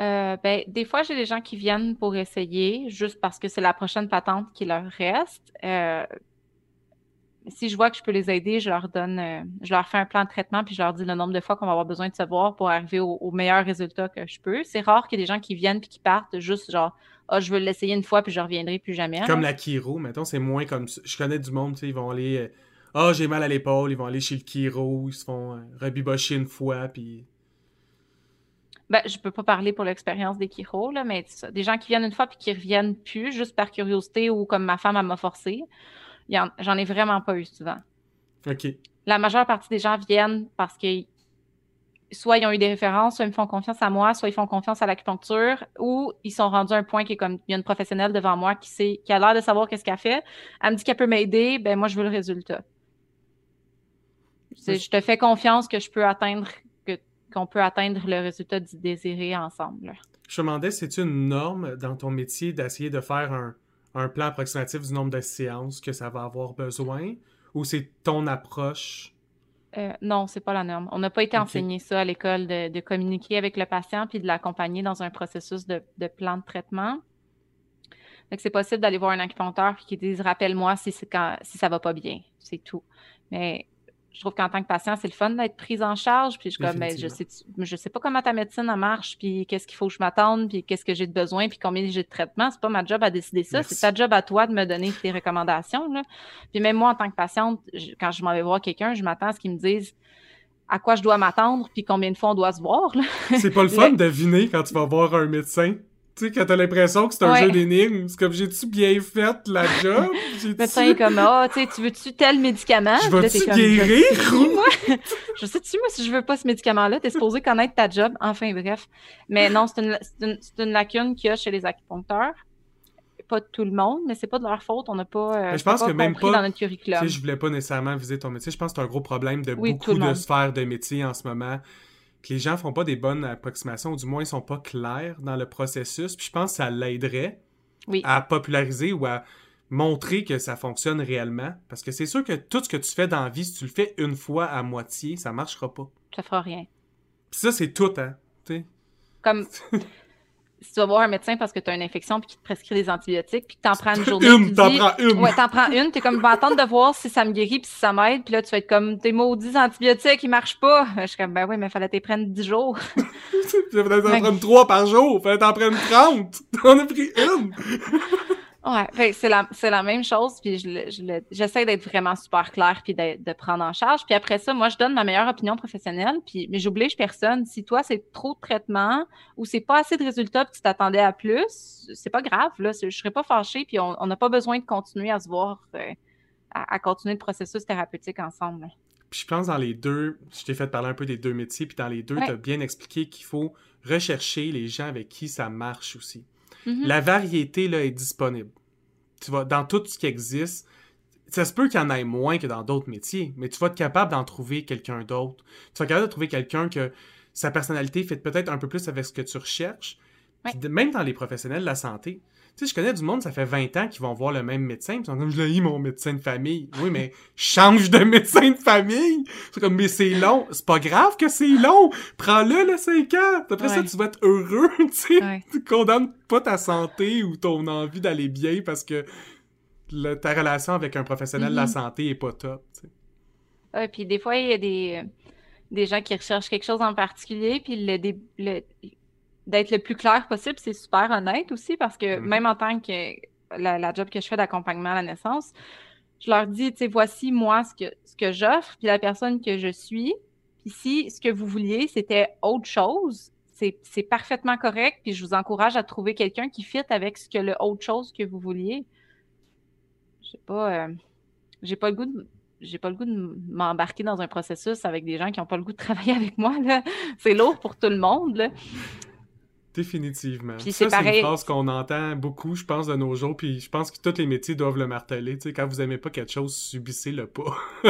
Euh, ben, des fois, j'ai des gens qui viennent pour essayer juste parce que c'est la prochaine patente qui leur reste. Euh, si je vois que je peux les aider, je leur donne, euh, je leur fais un plan de traitement, puis je leur dis le nombre de fois qu'on va avoir besoin de savoir pour arriver au, meilleur résultat que je peux. C'est rare qu'il y ait des gens qui viennent puis qui partent juste genre, ah, je veux l'essayer une fois puis je reviendrai plus jamais. Comme la chiro, mettons, c'est moins comme Je connais du monde, tu sais, ils vont aller, ah, j'ai mal à l'épaule, ils vont aller chez le chiro, ils se font euh, rebibocher une fois, puis. Ben, je peux pas parler pour l'expérience des chiro, là, mais des gens qui viennent une fois puis qui reviennent plus juste par curiosité ou comme ma femme m'a forcé. J'en ai vraiment pas eu souvent. OK. La majeure partie des gens viennent parce que soit ils ont eu des références, soit ils me font confiance à moi, soit ils font confiance à l'acupuncture, ou ils sont rendus à un point qui est comme il y a une professionnelle devant moi qui sait, qui a l'air de savoir qu'est-ce qu'elle fait. Elle me dit qu'elle peut m'aider, ben moi je veux le résultat. Je te fais confiance que je peux atteindre, qu'on peut atteindre le résultat désiré ensemble. Je me demandais, c'est une norme dans ton métier d'essayer de faire un, un plan approximatif du nombre de séances que ça va avoir besoin? Ou c'est ton approche? Euh, non, c'est pas la norme. On n'a pas été enseigné ça à l'école de, communiquer avec le patient puis de l'accompagner dans un processus de, plan de traitement. Donc, c'est possible d'aller voir un acupuncteur qui dise rappelle-moi si, si ça va pas bien. C'est tout. Mais je trouve qu'en tant que patient, c'est le fun d'être prise en charge. Puis je comme, ben, je sais, je sais pas comment ta médecine marche, puis qu'est-ce qu'il faut que je m'attende, puis qu'est-ce que j'ai de besoin, puis combien j'ai de traitement. C'est pas ma job à décider ça. C'est ta job à toi de me donner tes recommandations. Là. Puis même moi, en tant que patiente, quand je m'en vais voir quelqu'un, je m'attends à ce qu'il me dise à quoi je dois m'attendre, puis combien de fois on doit se voir. C'est pas le fun de deviner quand tu vas voir un médecin. Tu sais, quand t'as l'impression que c'est un jeu d'énigmes, c'est comme j'ai-tu bien fait la job? Le médecin est comme, ah, tu sais, tu veux-tu tel médicament? Je vais-tu guérir? Je sais-tu, moi, si je veux pas ce médicament-là, t'es supposé connaître ta job. Enfin, bref. Mais non, c'est une, une, une, lacune qu'il y a chez les acupuncteurs. Pas tout le monde, mais c'est pas de leur faute. On n'a pas, euh, je pense pas que même pas, dans notre curriculum. Je voulais pas nécessairement viser ton métier. Je pense que c'est un gros problème de beaucoup de sphères de métier en ce moment que les gens font pas des bonnes approximations, ou du moins ils sont pas clairs dans le processus. Puis je pense que ça l'aiderait à populariser ou à montrer que ça fonctionne réellement. Parce que c'est sûr que tout ce que tu fais dans la vie, si tu le fais une fois à moitié, ça marchera pas. Ça fera rien. Puis ça, c'est tout, hein. Comme si tu vas voir un médecin parce que tu as une infection puis qu'il te prescrit des antibiotiques puis que t'en prends une journée. une, t'en prends une. Ouais, t'en prends une. T'es comme, va attendre de voir si ça me guérit puis si ça m'aide. Puis là, tu vas être comme, tes maudits antibiotiques, ils marchent pas. Je suis comme, ben oui, mais fallait t'en prendre 10 jours. fallait t'en prendre 3 par jour. Fallait t'en prendre 30. T'en as pris une. Ouais, c'est la, la même chose, puis j'essaie d'être vraiment super clair puis de, de, prendre en charge. Puis après ça, moi, je donne ma meilleure opinion professionnelle, puis mais j'oblige personne. Si toi, c'est trop de traitement ou c'est pas assez de résultats puis tu t'attendais à plus, c'est pas grave, là. Je serais pas fâchée, puis on n'a pas besoin de continuer à se voir, euh, à, continuer le processus thérapeutique ensemble. Puis je pense dans les deux, je t'ai fait parler un peu des deux métiers, puis dans les deux, tu as bien expliqué qu'il faut rechercher les gens avec qui ça marche aussi. Mm-hmm. La variété là, est disponible. Tu vas, dans tout ce qui existe, ça se peut qu'il y en ait moins que dans d'autres métiers, mais tu vas être capable d'en trouver quelqu'un d'autre. Tu vas être capable de trouver quelqu'un que sa personnalité fait peut-être un peu plus avec ce que tu recherches. même dans les professionnels de la santé, sais, je connais du monde, ça fait 20 ans qu'ils vont voir le même médecin, puis ils sont comme, je l'ai mon médecin de famille. Oui, mais change de médecin de famille! C'est comme, mais c'est long. C'est pas grave que c'est long! Prends-le, le 5 ans! Après ça, tu vas être heureux, tu sais. Tu condamnes pas ta santé ou ton envie d'aller bien parce que ta relation avec un professionnel de la mm-hmm. santé est pas top, tu sais. Ouais, puis des fois, il y a des, des gens qui recherchent quelque chose en particulier, puis le, le d'être le plus clair possible, c'est super honnête aussi parce que mhm. même en tant que la, job que je fais d'accompagnement à la naissance, je leur dis, tu sais, voici moi ce que, ce que j'offre, puis la personne que je suis. Puis si ce que vous vouliez, c'était autre chose, c'est parfaitement correct, puis je vous encourage à trouver quelqu'un qui fit avec ce que le autre chose que vous vouliez. Je sais pas, euh, j'ai pas le goût de j'ai pas le goût de m'embarquer dans un processus avec des gens qui n'ont pas le goût de travailler avec moi. C'est lourd pour tout le monde. Là. Définitivement. Puis c'est une phrase qu'on entend beaucoup, je pense, de nos jours, puis je pense que tous les métiers doivent le marteler. sais, quand vous aimez pas quelque chose, subissez-le pas.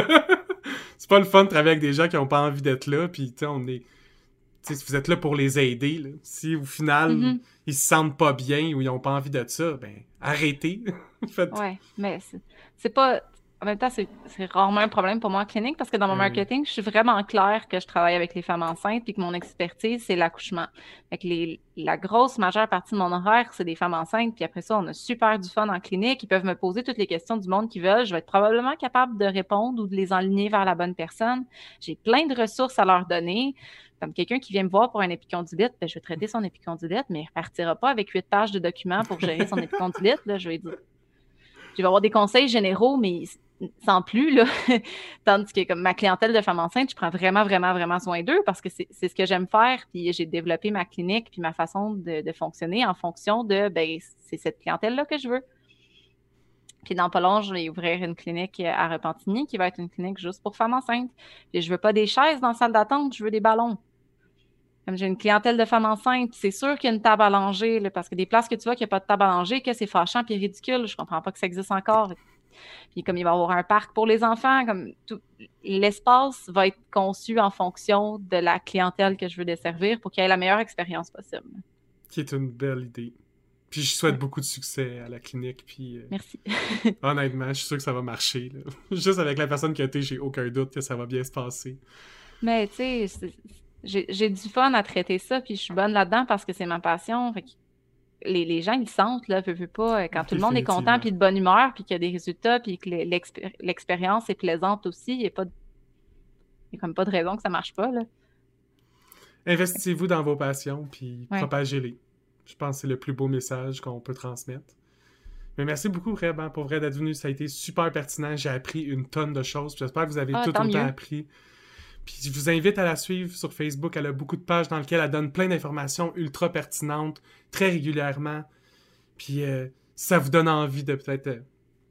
c'est pas le fun de travailler avec des gens qui ont pas envie d'être là, puis on est... sais, vous êtes là pour les aider. Là. Si au final, mm-hmm. ils se sentent pas bien ou ils ont pas envie de ça, ben arrêtez. Ouais, mais c'est pas en même temps, c'est rarement un problème pour moi en clinique parce que dans mon marketing, je suis vraiment claire que je travaille avec les femmes enceintes et que mon expertise, c'est l'accouchement. La grosse majeure partie de mon horaire, c'est des femmes enceintes. Puis après ça, on a super du fun en clinique. Ils peuvent me poser toutes les questions du monde qu'ils veulent. Je vais être probablement capable de répondre ou de les enligner vers la bonne personne. J'ai plein de ressources à leur donner. Comme quelqu'un qui vient me voir pour un épicondylite, ben, je vais traiter son épicondylite, mais il ne repartira pas avec huit pages de documents pour gérer son épicondylite. Là, je vais dire je vais avoir des conseils généraux, mais sans plus, là. Tandis que comme ma clientèle de femmes enceintes, je prends vraiment, vraiment, vraiment soin d'eux parce que c'est ce que j'aime faire. Puis j'ai développé ma clinique puis ma façon de, fonctionner en fonction de ben, c'est cette clientèle-là que je veux. Puis dans pas long, je vais ouvrir une clinique à Repentigny qui va être une clinique juste pour femmes enceintes. Puis je veux pas des chaises dans la salle d'attente, je veux des ballons. Comme j'ai une clientèle de femmes enceintes, c'est sûr qu'il y a une table à langer, parce que des places que tu vois qu'il n'y a pas de table à langer, que c'est fâchant puis ridicule, je comprends pas que ça existe encore. Puis comme il va y avoir un parc pour les enfants, comme tout l'espace va être conçu en fonction de la clientèle que je veux desservir pour qu'il y ait la meilleure expérience possible. Qui est une belle idée. Puis je souhaite beaucoup de succès à la clinique. Puis, euh, Merci. honnêtement, je suis sûr que ça va marcher. Juste avec la personne qui a été, j'ai aucun doute que ça va bien se passer. Mais tu sais, j'ai du fun à traiter ça, puis je suis bonne là-dedans parce que c'est ma passion. Les, les, gens, ils sentent, là, veux, pas, quand tout le monde est content, puis de bonne humeur, puis qu'il y a des résultats, puis que l'expérience est plaisante aussi, il n'y a pas a comme pas de raison que ça marche pas, là. Investissez-vous dans vos passions, puis propagez-les. Je pense que c'est le plus beau message qu'on peut transmettre. Mais merci beaucoup, Reb, hein, pour vrai d'être venu. Ça a été super pertinent. J'ai appris une tonne de choses. J'espère que vous avez ah, tout autant appris. Puis je vous invite à la suivre sur Facebook. Elle a beaucoup de pages dans lesquelles elle donne plein d'informations ultra pertinentes, très régulièrement. Puis euh, ça vous donne envie de peut-être euh,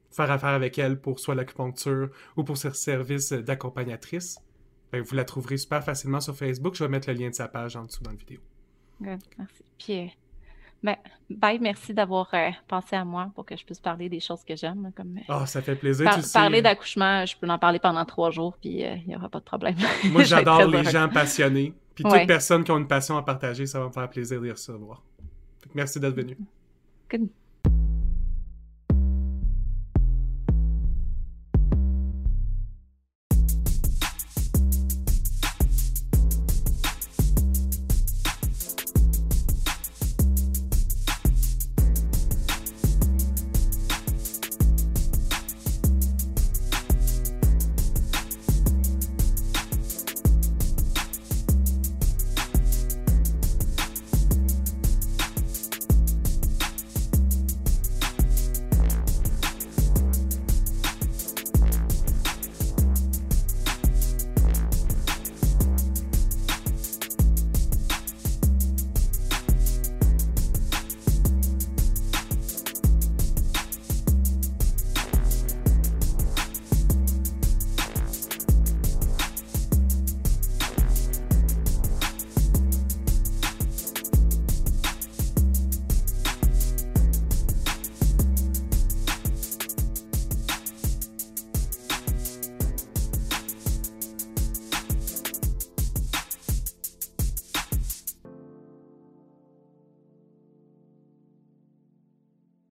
faire affaire avec elle pour soit l'acupuncture ou pour ses services d'accompagnatrice, ben, vous la trouverez super facilement sur Facebook. Je vais mettre le lien de sa page en dessous dans la vidéo. merci. Puis, euh, ben, bye, merci d'avoir euh, pensé à moi pour que je puisse parler des choses que j'aime. Comme, oh, ça fait plaisir. parler d'accouchement, je peux en parler pendant trois jours, puis il n'y aura pas de problème. Moi, j'adore les gens passionnés. Puis toute personne qui a une passion à partager, ça va me faire plaisir d'y recevoir. Merci d'être venu. Good.